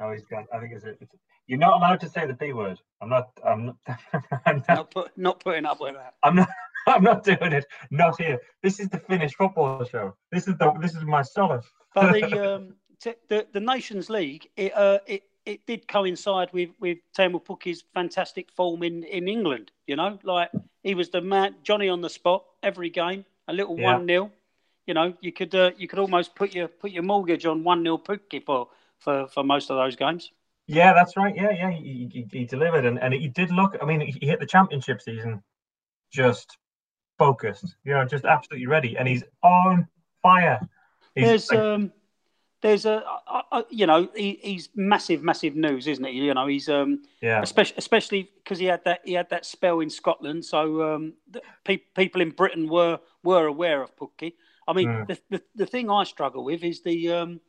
Oh, he's gone. I think it's. it's you're not allowed to say the B word. I'm not. I'm not. [LAUGHS] I'm not, Not put, not putting up with that. I'm not. [LAUGHS] I'm not doing it. Not here. This is the Finnish football show. This is the. This is my solace. But the um, t- the the Nations League, it uh, it it did coincide with with Teemu Pukki's fantastic form in in England. You know, like he was the man, Johnny on the spot every game, a little Yeah. one 0 You know, you could uh, you could almost put your put your mortgage on one 0 Pukki for, for for most of those games. Yeah, that's right. Yeah, yeah, he, he, he delivered, and, and he did look. I mean, he hit the championship season just focused, you know, just absolutely ready, and he's on fire. He's There's um, there's a, you know, he, he's massive, massive news, isn't he? You know, he's um, yeah, especially especially because he had that he had that spell in Scotland. So um, the, pe- people in Britain were were aware of Pukki. I mean, Mm. the, the the thing I struggle with is the um,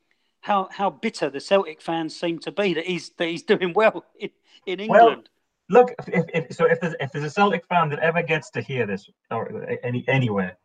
how how bitter the Celtic fans seem to be that he's that he's [LAUGHS] doing well in, in Well, England. look. If, if so, if there's if there's a Celtic fan that ever gets to hear this or any anywhere,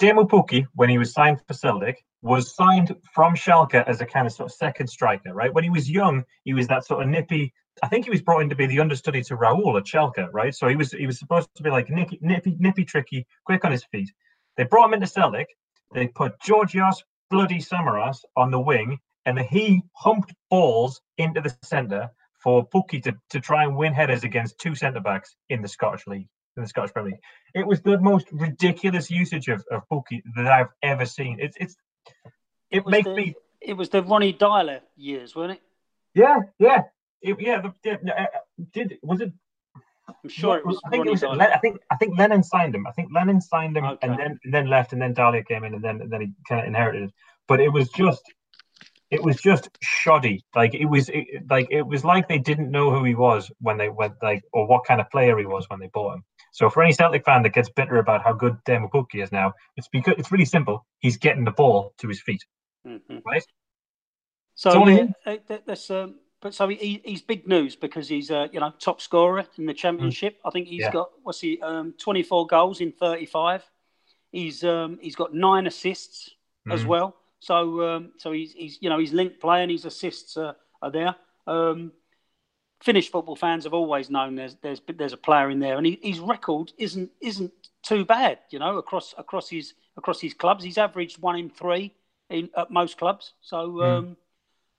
Teemu Pukki, when he was signed for Celtic, was signed from Schalke as a kind of sort of second striker, right? When he was young, he was that sort of nippy. I think he was brought in to be the understudy to Raul at Schalke, right? So he was he was supposed to be like nippy, nippy, nippy, tricky, quick on his feet. They brought him into Celtic. They put Georgios bloody Samaras on the wing, and he humped balls into the centre for Pukki to, to try and win headers against two centre backs in the Scottish League, in the Scottish Premier League. It was the most ridiculous usage of, of Pukki that I've ever seen. It's it's it was makes the, me It was the Ronny Deila years, wasn't it? yeah yeah it, yeah. The, no, uh, did was it? I'm sure it was I think it was. Len- I think I think Lennon signed him. I think Lennon signed him Okay. and then and then left, and then Deila came in, and then and then he kind of inherited it. But it was just. It was just shoddy. Like it was, it, like it was like they didn't know who he was when they went, like, or what kind of player he was when they bought him. So for any Celtic fan that gets bitter about how good Pukki is now, it's because it's really simple. He's getting the ball to his feet, Mhm. right? So yeah, uh, that's um, but so he, he's big news because he's uh, you know top scorer in the championship. I think he's Mm. Yeah. got what's he um, 24 goals in 35. He's um, he's got nine assists as Mhm. well. So um, so he's he's you know he's linked play and his assists are, are there. Um, Finnish football fans have always known there's there's there's a player in there, and he, his record isn't isn't too bad. You know across across his across his clubs, he's averaged one in three in at most clubs. So um,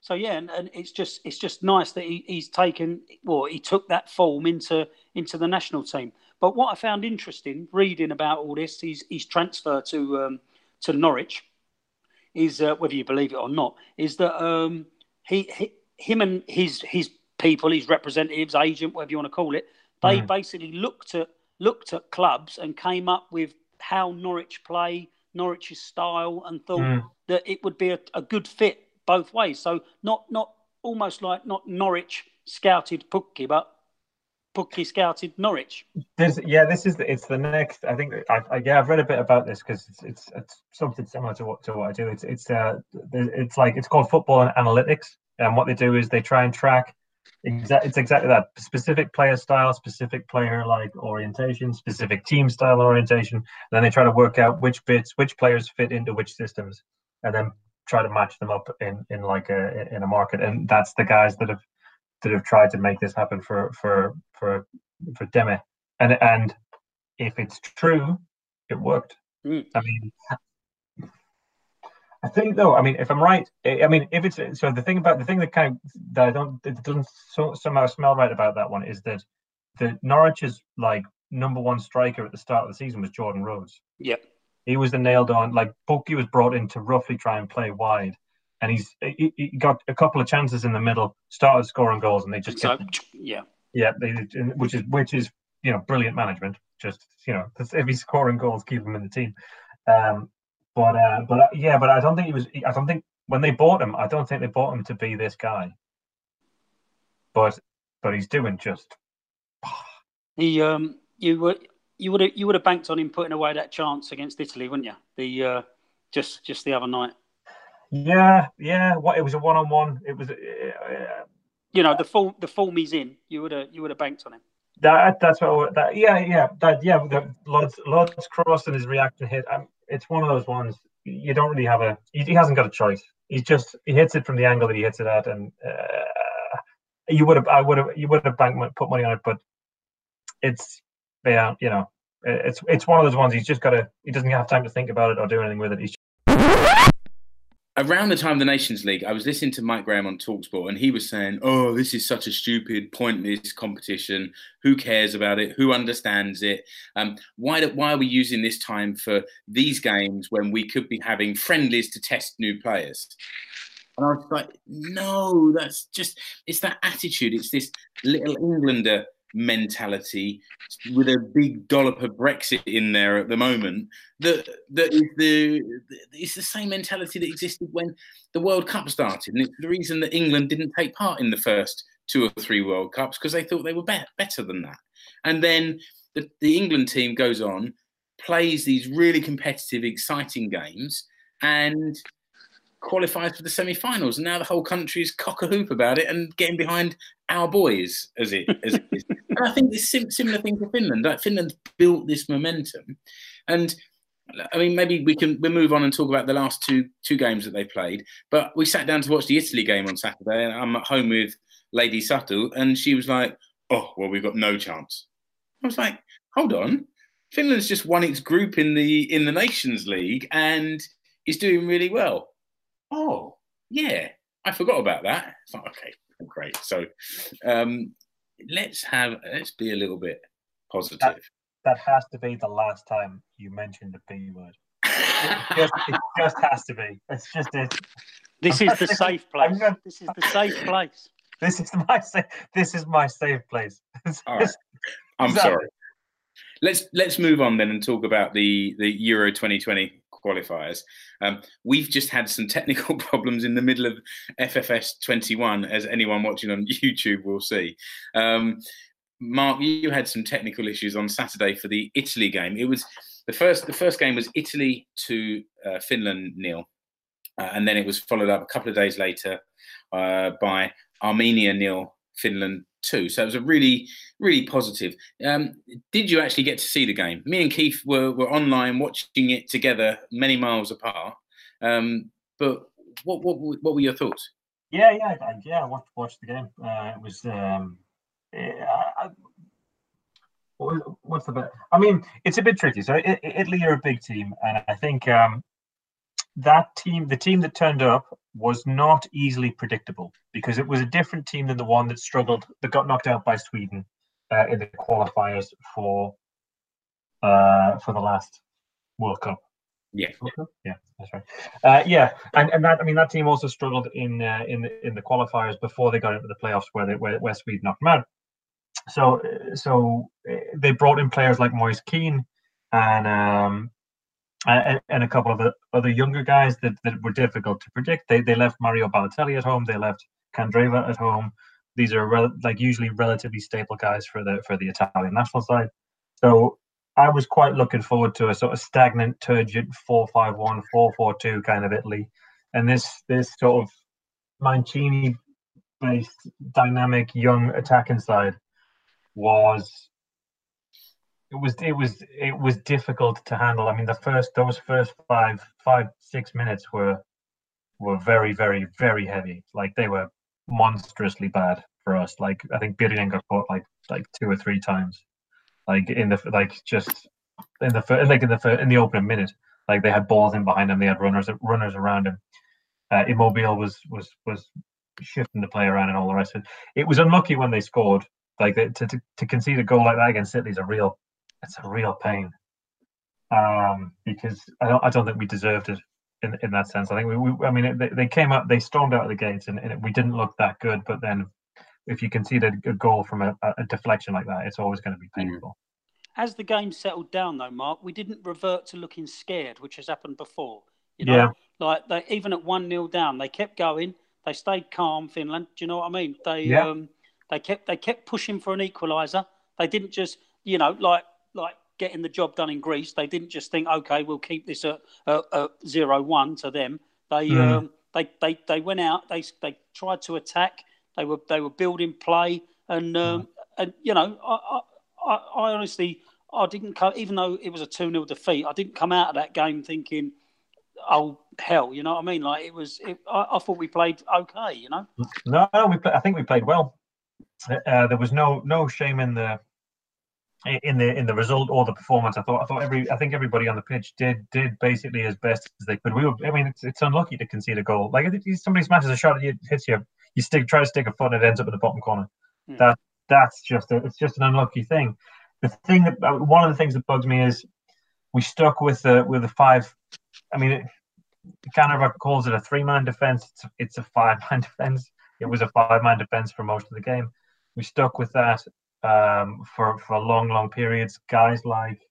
so yeah, and, and it's just it's just nice that he, he's taken well he took that form into into the national team. But what I found interesting reading about all this, he's he's transfer to um, to Norwich, is uh, whether you believe it or not, is that um, he, he him and his his people, his representatives, agent, whatever you want to call it, they Mm. basically looked at looked at clubs and came up with how Norwich play, Norwich's style, and thought Mm. that it would be a, a good fit both ways. So not not almost like not Norwich scouted Pukki, but Pukki scouted Norwich. This, yeah, this is the, it's the next. I think I, I yeah, I've read a bit about this because it's, it's it's something similar to what to what I do. It's it's uh it's like it's called football and analytics, and what they do is they try and track. Exactly, it's exactly that specific player style, specific player like orientation, specific team style orientation. then they try to work out which bits, which players fit into which systems, and then try to match them up in in like a in a market. And that's the guys that have that have tried to make this happen for for for for Teemu. And and if it's true, it worked. Mm. I mean, I think though. I mean, if I'm right, I mean, if it's so, the thing about the thing that kind of that I don't it doesn't so, somehow smell right about that one is that the Norwich's like number one striker at the start of the season was Jordan Rhodes. Yep. He was the nailed on. Like Pukki was brought in to roughly try and play wide, and he's he, he got a couple of chances in the middle, started scoring goals, and they just So kept yeah, yeah, they, which is which is you know brilliant management. Just you know, if he's scoring goals, keep him in the team. Um, but uh, but uh, yeah, but I don't think he was. I don't think when they bought him, I don't think they bought him to be this guy. But but he's doing just [SIGHS] he um you would you would have you would have banked on him putting away that chance against Italy, wouldn't you? The uh, just just the other night. Yeah, yeah. What it was a one on one. It was. Uh, You know, the form the form he's in, you would have you would have banked on him. That that's what. That yeah, yeah. That yeah. The Lod's Lod's cross and his reaction hit. Um, it's one of those ones you don't really have a. He, he hasn't got a choice. He's just he hits it from the angle that he hits it at, and uh, you would have. I would have. You would have banked put money on it, but it's yeah. You know, it's it's one of those ones. He's just got to. He doesn't have time to think about it or do anything with it. He's around the time of the Nations League, I was listening to Mike Graham on Talksport, and he was saying, "Oh, this is such a stupid, pointless competition. Who cares about it? Who understands it? Um, why? Why are we using this time for these games when we could be having friendlies to test new players?" And I was like, "No, that's just it's that attitude. It's this little Englander." Mentality with a big dollop of Brexit in there at the moment that that is the it's the same mentality that existed when the World Cup started, and it's the reason that England didn't take part in the first two or three World Cups because they thought they were be- better than that. And then the, the England team goes on, plays these really competitive, exciting games, and qualifies for the semi-finals. And now the whole country is cock a hoop about it and getting behind our boys, as it as it is. I think sim- similar thing for Finland. Like Finland's built this momentum, and I mean, maybe we can we move on and talk about the last two two games that they played. But we sat down to watch the Italy game on Saturday, and I'm at home with Lady Suttle, and she was like, "Oh, well, we've got no chance." I was like, "Hold on, Finland's just won its group in the in the Nations League and is doing really well." Oh, yeah, I forgot about that. It's like, okay, great. So, um, let's have let's be a little bit positive. that has to be the last time you mentioned the B word. It just, it just has to be. It's just it. This is the [LAUGHS] safe place. Gonna- This is the safe place. [LAUGHS] This is my safe. This is my safe place. It's [LAUGHS] All right. I'm Exactly. sorry. Let's let's move on then and talk about the the Euro 2020 qualifiers. Um, we've just had some technical [LAUGHS] problems in the middle of FFS 21, as anyone watching on [LAUGHS] YouTube will see. Um, Mark, you had some technical issues on Saturday for the Italy game. It was the first. The first game was Italy to uh, Finland nil, uh, and then it was followed up a couple of days later uh, by Armenia nil, Finland too. So it was a really, really positive. Um, did you actually get to see the game? Me and Keith were, were online watching it together, many miles apart. Um, but what, what what were your thoughts? yeah, yeah, I, yeah. I watched, watched the game. Uh, it was. Um, I, I- what's the? I mean, it's a bit tricky. So Italy are a big team, and I think um, that team, the team that turned up, was not easily predictable because it was a different team than the one that struggled, that got knocked out by Sweden uh, in the qualifiers for uh, for the last World Cup. Yeah. World Cup? Yeah, that's right. Uh, yeah, and, and that I mean that team also struggled in uh, in the, in the qualifiers before they got into the playoffs where they where, where Sweden knocked them out. So uh, so uh, they brought in players like Moise Kean and um and, and a couple of other younger guys that, that were difficult to predict. They they left Mario Balotelli at home. They left Candreva at home. These are rel- like usually relatively stable guys for the for the Italian national side. So I was quite looking forward to a sort of stagnant, turgid 4-5-1, 4-4-2 kind of Italy, and this this sort of Mancini based dynamic young attacking side was it was it was it was difficult to handle. I mean, the first those first five five six minutes were were very very very heavy. Like they were monstrously bad for us. Like I think Birien got caught like like two or three times. Like in the like just in the fir- like in the fir- in the opening minute. Like they had balls in behind him. They had runners runners around him. Uh, Immobile was was was shifting the play around and all the rest of it. It was unlucky when they scored. Like to, to to concede a goal like that against Italy is a real it's a real pain. Um, because I don't I don't think we deserved it in in that sense. I think we, we I mean it, they, they came out they stormed out of the gates and, and it, we didn't look that good. But then if you concede a, a goal from a, a deflection like that, it's always going to be painful. As the game settled down, though, Mark, we didn't revert to looking scared, which has happened before. You know, Yeah. like they even at one 0 down, they kept going. They stayed calm. Finland. Do you know what I mean? They Yeah. um, they kept they kept pushing for an equaliser. They didn't just you know like like getting the job done in Greece. They didn't just think, okay, we'll keep this at, at, at zero one to them. They Mm. um, they, they they went out. They they tried to attack. They were they were building play, and um, and you know, I, I I honestly I didn't come, even though it was a two 0 defeat. I didn't come out of that game thinking, oh hell, you know what I mean? Like it was. It, I, I thought we played okay. You know. No, no, we. pla- I think we played well. Uh, there was no no shame in the in the in the result or the performance. I thought I thought every I think everybody on the pitch did did basically as best as they could. We were. I mean, it's, it's unlucky to concede a goal. Like if somebody smashes a shot, it hits you. You stick try to stick a foot, and it ends up in the bottom corner. Hmm. That that's just a, it's just an unlucky thing. The thing that uh, one of the things that bugs me is we stuck with the with the five. I mean, it, Kanerva calls it a three man defense. It's, it's a five man [LAUGHS] defense. It was a five man defense for most of the game. We stuck with that um, for for long, long periods. Guys like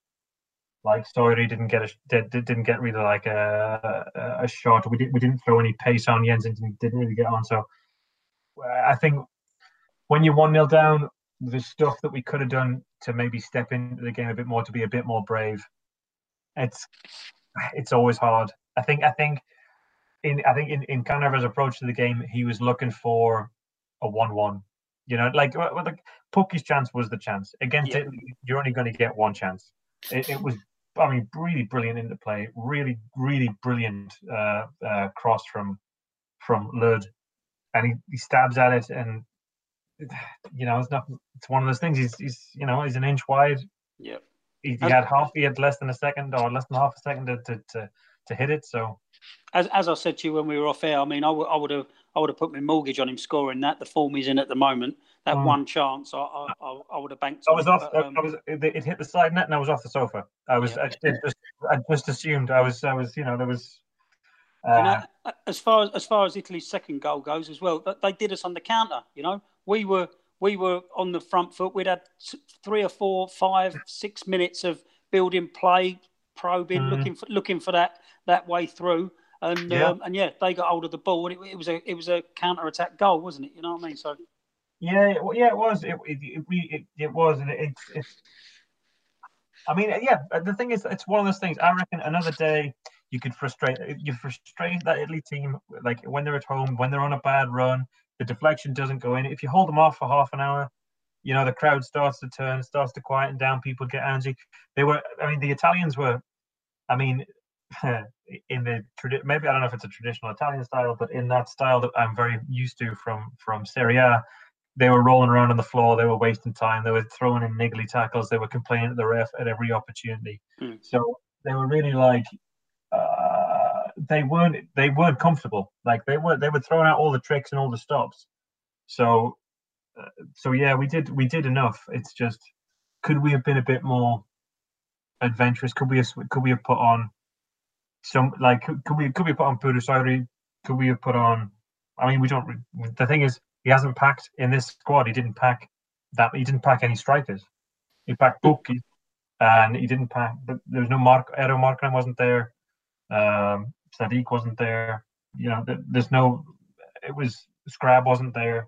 like Soiri didn't get a did, did- didn't get really like a a, shot. We didn't we didn't throw any pace on Jensen. Didn't, didn't really get on. So I think when you're one 0 down, the stuff that we could have done to maybe step into the game a bit more, to be a bit more brave. It's it's always hard. I think I think in I think in, in Kanerva's approach to the game, he was looking for a one-one. You know, like well, the Pukki's chance was the chance against Yeah. it. You're only going to get one chance. It, it was, I mean, really brilliant into play. Really, really brilliant uh, uh, cross from from Lod, and he, he stabs at it, and [SIGHS] you know, it's not. It's one of those things. He's, he's you know, he's an inch wide. Yeah. He, he had half. He had less than a second, or less than half a second to to, to, to hit it. So As, as I said to you when we were off air, I mean, I would I would have I would have put my mortgage on him scoring that. The form he's in at the moment, that Mm. one chance, I I, I, I would have banked. I was it, off. but, um, I was. It, it hit the side net, and I was off the sofa. I was. Yeah. I, just. I just assumed. I was. I was. You know. There was. you Uh, know, as far as as far as Italy's second goal goes as well, they did us on the counter. You know, we were we were on the front foot. We'd had three or four, five, six minutes of building play, probing, Mhm. looking for looking for that that way through. And Yeah. um, and yeah, they got hold of the ball, and it, it was a it was a counter attack goal, wasn't it? You know what I mean? So Yeah, it- well, yeah, it was. It it it, it, it was, and it, it, it. I mean, yeah. The thing is, it's one of those things. I reckon another day you could frustrate. You frustrate that Italy team, like when they're at home, when they're on a bad run, the deflection doesn't go in. If you hold them off for half an hour, you know the crowd starts to turn, starts to quieten down. People get antsy. They were. I mean, the Italians were. I mean, [LAUGHS] in the maybe I don't know if it's a traditional Italian style, but in that style that I'm very used to from from Serie A, they were rolling around on the floor. They were wasting time. They were throwing in niggly tackles. They were complaining to the ref at every opportunity. Hmm. So they were really like uh, they weren't they weren't comfortable. Like they were they were throwing out all the tricks and all the stops. So uh, so yeah, we did we did enough. It's just could we have been a bit more adventurous? Could we have could we have put on some like could, we could we put on Pudusari? Could we have put on? I mean, we don't. The thing is, he hasn't packed in this squad. He didn't pack that. He didn't pack any strikers. He packed Pukki, and he didn't pack. But there was no Mark. Eero Markkanen wasn't there. Um, Sadik wasn't there. You know, there, there's no. It was Scrab wasn't there.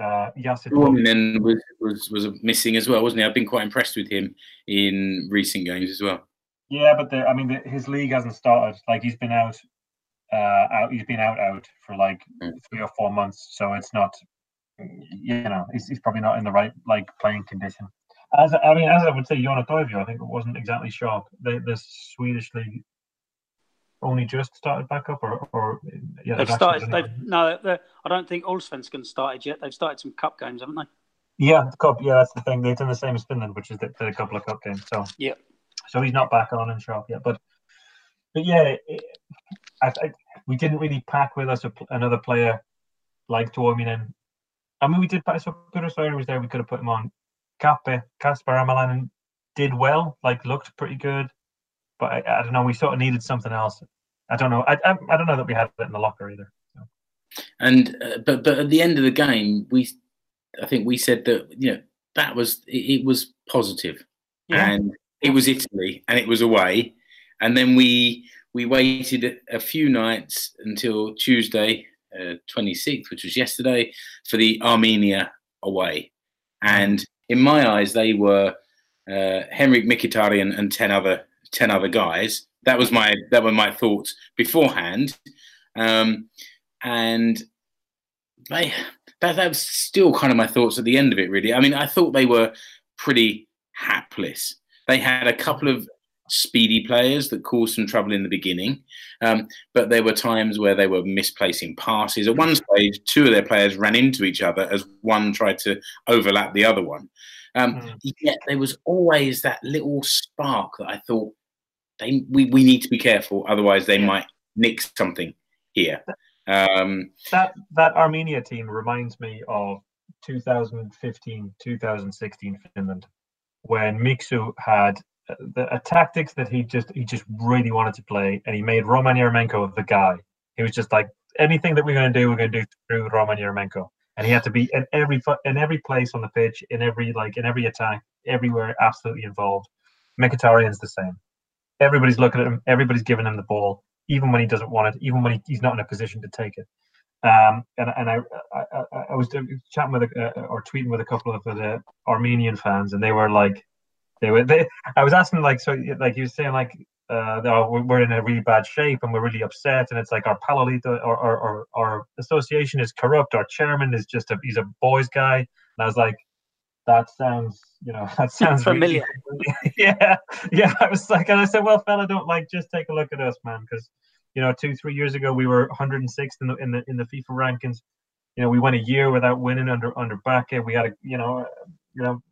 Uh, Yassid. Norman was, was was missing as well, wasn't he? I've been quite impressed with him in recent games as well. Yeah, but the, I mean, the, his league hasn't started. Like he's been out, uh, out. He's been out, out for like Mm. three or four months. So it's not, you know, he's, he's probably not in the right like playing condition. As I mean, as I would say, Joona Toivio, I think it wasn't exactly sharp. The the Swedish league only just started back up, or or yeah, they've started. They've no, I don't think Allsvenskan started yet. They've started some cup games, haven't they? Yeah, the cup. Yeah, that's the thing. They've done the same as Finland, which is they played a couple of cup games. So Yeah. So he's not back on and sharp yet. But but yeah, it, I, I, we didn't really pack with us a, another player like Tuominen. I mean, we did. pack- So Purusari was there. We could have put him on. Kappe, Kasper Hämäläinen did well. Like looked pretty good. But I, I don't know. We sort of needed something else. I don't know. I, I I don't know that we had it in the locker either. So. And uh, but but at the end of the game, we I think we said that you know that was it, it was positive, Yeah. and it was Italy, and it was away, and then we we waited a- few nights until Tuesday, twenty sixth, which was yesterday, for the Armenia away, and in my eyes, they were uh, Henrikh Mkhitaryan and ten other ten other guys. That was my that were my thoughts beforehand, um, and they that that was still kind of my thoughts at the end of it. Really, I mean, I thought they were pretty hapless. They had a couple of speedy players that caused some trouble in the beginning. Um, but there were times where they were misplacing passes. At one stage, two of their players ran into each other as one tried to overlap the other one. Um, mm. Yet there was always that little spark that I thought they we, we need to be careful, otherwise they yeah. might nick something here. Um, that that Armenia team reminds me of 2015 2016 Finland when Mixu had uh, the a tactics that he just he just really wanted to play, and he made Roman Eremenko the guy. He was just like anything that we're going to do, we're going to do through Roman Eremenko, and he had to be in every in every place on the pitch, in every like in every attack, everywhere, absolutely involved. Mkhitaryan's the same. Everybody's looking at him. Everybody's giving him the ball, even when he doesn't want it, even when he, he's not in a position to take it. Um, and and I, I I was chatting with a, uh, or tweeting with a couple of the Armenian fans, and they were like, they were. They, I was asking like so like you were saying like uh, oh, we're in a really bad shape and we're really upset and it's like our Palalita or our, our association is corrupt. Our chairman is just a he's a boys guy. And I was like, that sounds you know [LAUGHS] that sounds familiar. Really, [LAUGHS] yeah, yeah. I was like, and I said, well, fella, don't like just take a look at us, man, because you know two three years ago we were 106th in the in the in the FIFA rankings. You know, we went a year without winning under under Backe. We had a you know you know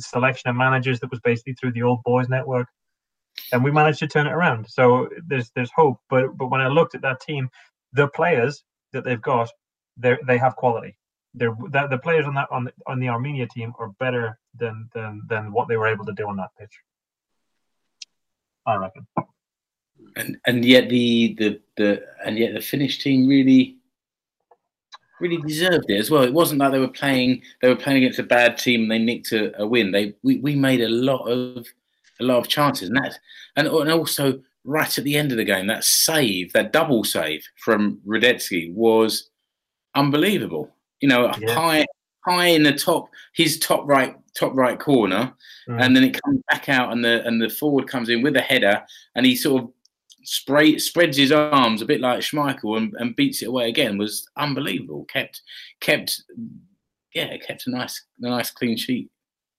selection of managers that was basically through the old boys network, and we managed to turn it around. So there's there's hope. But but when I looked at that team, the players that they've got, they they have quality. They're the, the players on that on on the Armenia team are better than than than what they were able to do on that pitch. I reckon. And and yet the the the and yet the Finnish team really really deserved it as well. It wasn't like they were playing they were playing against a bad team and they nicked a, a win. They we, we made a lot of a lot of chances and that and, and also right at the end of the game that save that double save from Hradecky was unbelievable. You know, yeah. high high in the top his top right top right corner, mm. and then it comes back out and the and the forward comes in with a header and he sort of spray, spreads his arms a bit like Schmeichel and, and beats it away again was unbelievable. Kept, kept, yeah, kept a nice, a nice clean sheet.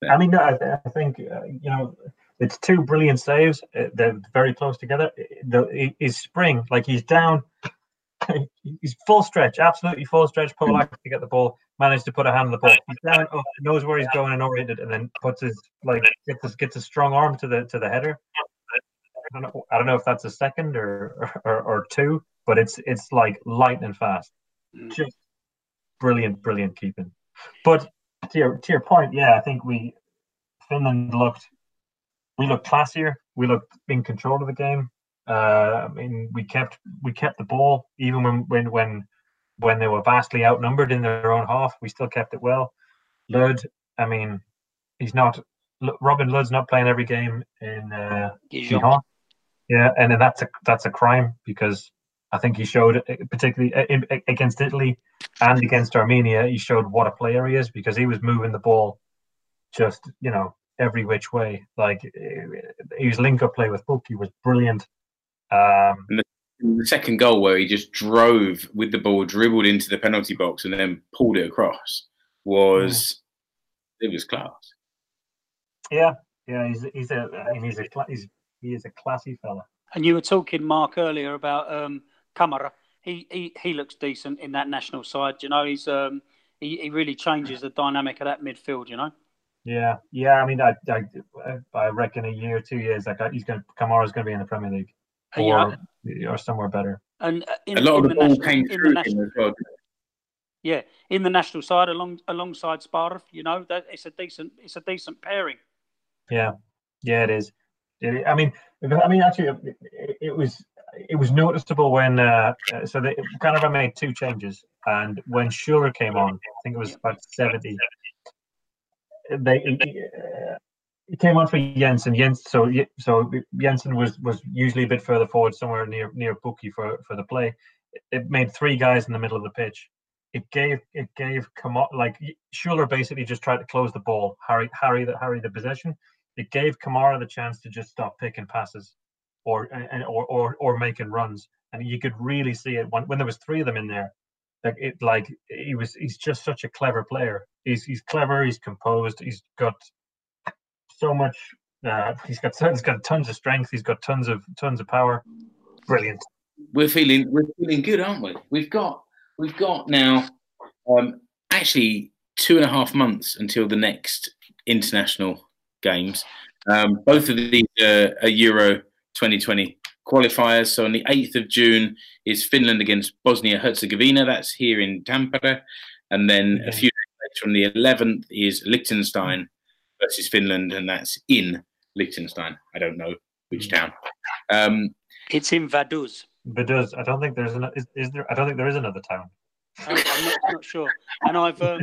I mean, I, I think uh, you know it's two brilliant saves. Uh, they're very close together. The, his spring, like he's down, [LAUGHS] he's full stretch, absolutely full stretch. Polak to get the ball, managed to put a hand on the ball. He's down, oh, knows where he's going and oriented, and then puts his like gets gets a strong arm to the to the header don't know. I don't know if that's a second or or, or two, but it's it's like lightning fast. Mm. Just brilliant, brilliant keeping. But to your to your point, yeah, I think we Finland looked we looked classier. We looked in control of the game. Uh, I mean, we kept we kept the ball even when when when when they were vastly outnumbered in their own half. We still kept it well. Lod, I mean, he's not. Robin Lod's not playing every game in uh, Dijon. Yeah, and then that's a that's a crime because I think he showed, uh, particularly uh, against Italy and against Armenia, he showed what a player he is because he was moving the ball just you know every which way. Like uh, his link up play with Book, he was brilliant. Um, the, the, second goal where he just drove with the ball, dribbled into the penalty box, and then pulled it across was yeah. it was class. Yeah, yeah, he's he's a I mean, he's a he's he is a classy fella. And you were talking, Mark, earlier about um, Kamara. He, he he looks decent in that national side. You know, he's um, he, he really changes the dynamic of that midfield. You know. Yeah, yeah. I mean, I I, I reckon a year, two years, like he's going Kamara's going to be in the Premier League or yeah. or somewhere better. And uh, in, a lot of the, the ball national, came through national, as well. Yeah, in the national side, along alongside Sparv, you know that it's a decent it's a decent pairing. Yeah, yeah, it is. I mean, I mean, actually, it, it was it was noticeable when uh, so they kind of made two changes, and when Schüller came on, I think it was about seventy. They uh, came on for Jensen. Jens, so so Jensen was was usually a bit further forward, somewhere near near Pukki for for the play. It made three guys in the middle of the pitch. It gave it gave like Schüller basically just tried to close the ball, Harry Harry the Harry the possession it gave Kamara the chance to just stop picking passes, or and or or, or making runs, and you could really see it when when there was three of them in there. Like it, like he was, he's just such a clever player. He's he's clever. He's composed. He's got so much. Uh, he's got he's got tons of strength. He's got tons of tons of power. Brilliant. We're feeling we're feeling good, aren't we? We've got we've got now um, actually two and a half months until the next international games. Um, both of these uh, are Euro 2020 qualifiers. So on the 8th of June is Finland against Bosnia Herzegovina. That's here in Tampere. And then a few days later on the 11th is Liechtenstein versus Finland, and that's in Liechtenstein. I don't know which town. Um, It's in Vaduz. Vaduz. I don't think there's an is, is there I don't think there is another town. I'm I'm not, not sure. And I've um,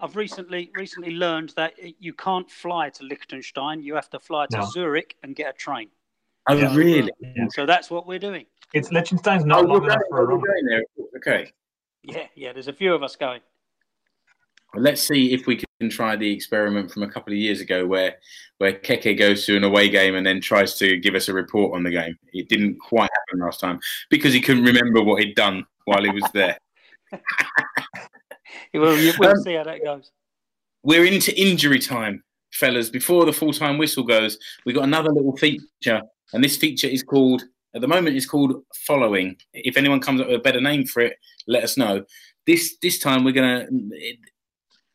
I've recently recently learned that you can't fly to Liechtenstein. You have to fly to No. Zurich and get a train. oh, Yeah. really? Yeah. So that's what we're doing. It's Liechtenstein's Oh, not we're long going, enough for a run. going there. Okay. Yeah, yeah. There's a few of us going. Well, let's see if we can try the experiment from a couple of years ago where where Keke goes to an away game and then tries to give us a report on the game. It didn't quite happen last time because he couldn't remember what he'd done while he was there. [LAUGHS] [LAUGHS] Well, we'll Um, see how that goes. We're into injury time, fellas. Before the full time whistle goes, we've got another little feature, and this feature is called at the moment is called following. If anyone comes up with a better name for it, let us know. This this time we're gonna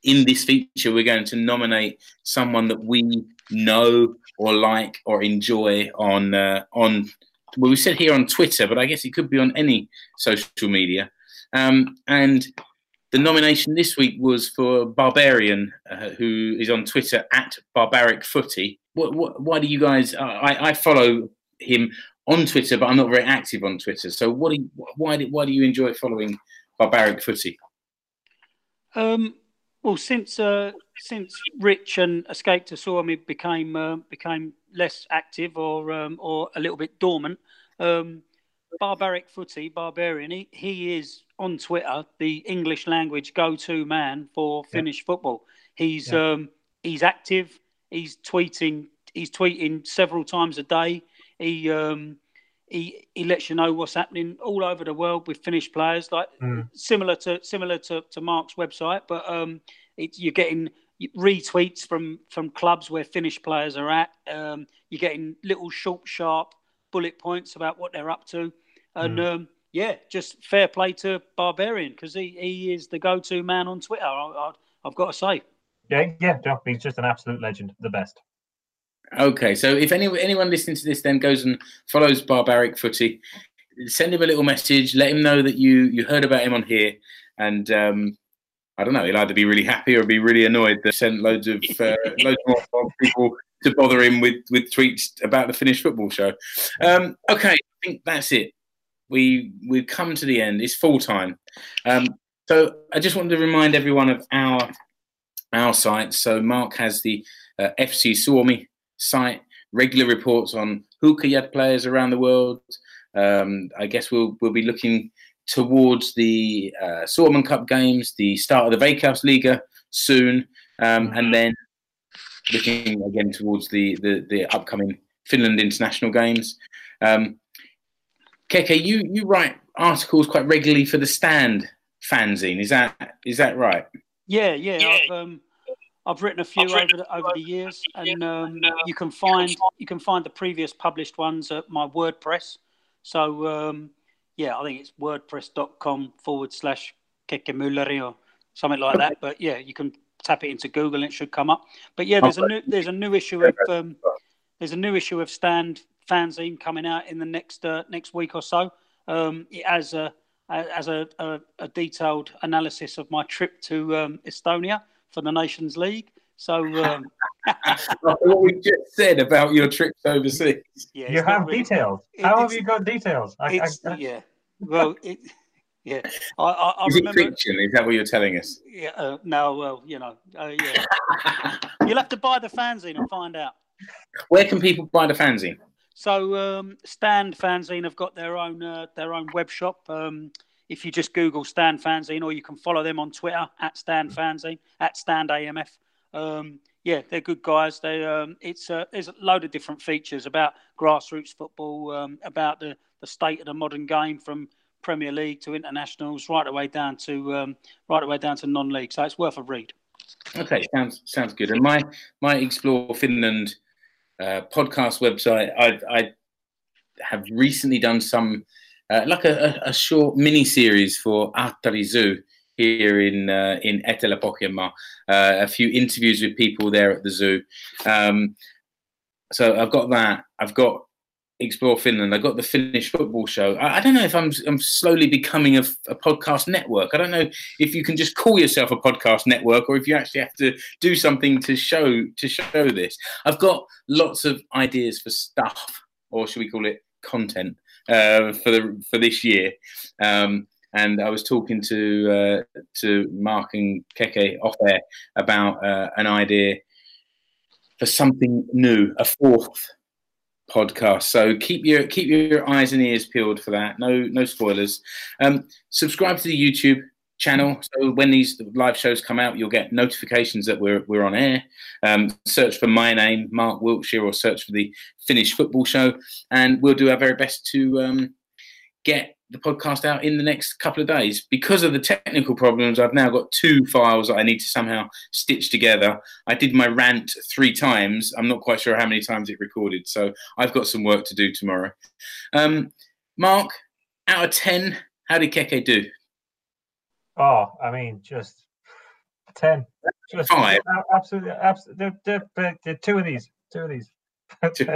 in this feature we're going to nominate someone that we know or like or enjoy on uh, on well we said here on Twitter, but I guess it could be on any social media. Um, and the nomination this week was for Barbarian, uh, who is on Twitter at Barbaric Footy. What, what, why do you guys? I, I follow him on Twitter, but I'm not very active on Twitter. So, what do you, why do why do you enjoy following Barbaric Footy? Um, well, since uh, since Rich and Escape to Suomi became uh, became less active or um, or a little bit dormant, um, Barbaric Footy, Barbarian, he, he is on Twitter the English language go-to man for Finnish football. He's Yeah. um, he's active. He's tweeting. He's tweeting several times a day. He um, he he lets you know what's happening all over the world with Finnish players. Like Mm. similar to similar to, to Mark's website, but um, it, you're getting retweets from from clubs where Finnish players are at. Um, you're getting little short, sharp bullet points about what they're up to, and um, yeah, just fair play to Barbarian because he, he is the go-to man on Twitter. I, I, I've got to say. Yeah, yeah, he's just an absolute legend, the best. Okay, so if any, anyone listening to this then goes and follows Barbaric Footy, send him a little message. Let him know that you you heard about him on here, and um, I don't know, he'll either be really happy or be really annoyed that sent loads of uh, [LAUGHS] loads more people to bother him with with tweets about the Finnish football show. Um, okay, I think that's it. We we've come to the end. It's full time. Um, so I just wanted to remind everyone of our our site. So Mark has the uh, FC Suomi site, regular reports on Huuhkajat players around the world. Um, I guess we'll we'll be looking towards the uh, Suomen Cup games, the start of the Veikkausliiga soon, um, and then looking again towards the, the, the upcoming Finland international games. Um, Keke, you, you write articles quite regularly for the Stand fanzine. Is that is that right? Yeah, yeah. I've um, I've written a few over the, over the years, and um, you can find you can find the previous published ones at my WordPress. So um, yeah, I think it's wordpress.com forward slash Kekemyllari or something like that. But yeah, you can tap it into Google and it should come up. But yeah, there's a new there's a new issue of um, there's a new issue of Stand fanzine coming out in the next uh, next week or so. Um, it has a as a, a, a detailed analysis of my trip to um, Estonia for the Nations League. So um, [LAUGHS] [LAUGHS] what we just said about your trips overseas. yeah, you have really- details. it- How have you got details? I, It's, I, yeah, well, it, yeah. I, I, I Is it fiction? Is that what you're telling us? Yeah, uh, no, well, you know, uh, yeah. [LAUGHS] You'll have to buy the fanzine and find out. Where can people buy the fanzine? So um, Stand Fanzine have got their own uh, their own web shop. Um, if you just Google Stand Fanzine, or you can follow them on Twitter at Stand Fanzine at Stand AMF. Um, yeah, they're good guys. They um, it's uh, there's a load of different features about grassroots football, um, about the, the state of the modern game from Premier League to internationals, right away down to um, right away down to non-league. So it's worth a read. Okay, sounds sounds good. And my my Explore Finland uh, podcast website, I, I have recently done some uh, like a, a, short mini series for Ähtäri Zoo here in uh, in Etelä Pohjanmaa. Uh, a few interviews with people there at the zoo. Um, so I've got that. I've got Explore Finland. I got the Finnish football show. I, I don't know if I'm I'm slowly becoming a, a, podcast network. I don't know if you can just call yourself a podcast network or if you actually have to do something to show to show this. I've got lots of ideas for stuff, or should we call it content uh, for the for this year. Um, and I was talking to uh, to Mark and Keke off air about uh, an idea for something new, a fourth podcast. So keep your keep your eyes and ears peeled for that. No no spoilers. Um, subscribe to the YouTube channel. So when these live shows come out, you'll get notifications that we're we're on air. Um, search for my name, Mark Wiltshire, or search for the Finnish Football Show, and we'll do our very best to um, get the podcast out in the next couple of days. Because of the technical problems, I've now got two files that I need to somehow stitch together. I did my rant three times. I'm not quite sure how many times it recorded, so I've got some work to do tomorrow. Um, Mark, out of 10, how did Keke do? Oh, I mean, just 10. Just Five. Absolutely. absolutely. Two of these. Two of these. I'll give you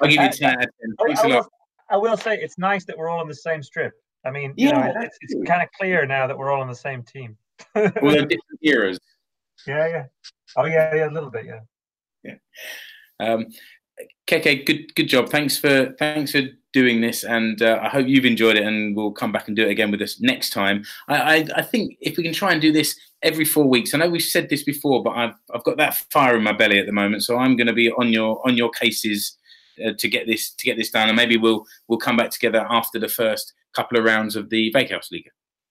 [LAUGHS] 10 out of 10. Thanks a lot. I will say it's nice that we're all on the same strip. I mean, yeah, you know, it's, it's kind of clear now that we're all on the same team. [LAUGHS] we're different eras. Yeah, yeah. Oh, yeah, yeah, a little bit, yeah. Yeah. Um, Keke, good, good job. Thanks for thanks for doing this, and uh, I hope you've enjoyed it. And we'll come back and do it again with us next time. I, I, I think if we can try and do this every four weeks. I know we've said this before, but I've I've got that fire in my belly at the moment, so I'm going to be on your on your cases uh, to get this to get this done, and maybe we'll we'll come back together after the first couple of rounds of the Veikkausliiga.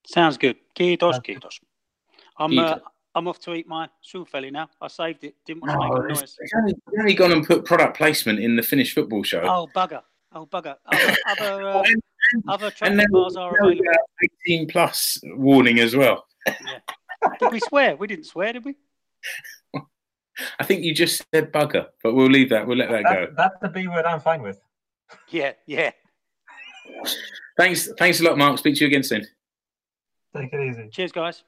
Sounds good. Kiitos, kiitos. I'm uh, I'm off to eat my Suffeli now. I saved it. Didn't want to oh, make a noise. It's only, only gone and put product placement in the Finnish football show. Oh bugger! Oh bugger! Other [LAUGHS] other, uh, other chocolate bars are available. 18 plus warning as well. yeah. Did we swear? We didn't swear, did we? [LAUGHS] I think you just said bugger, but we'll leave that. We'll let that, go. That's the B word I'm fine with. Yeah, yeah. thanks, thanks a lot, Mark. Speak to you again soon. Take it easy. Cheers, guys.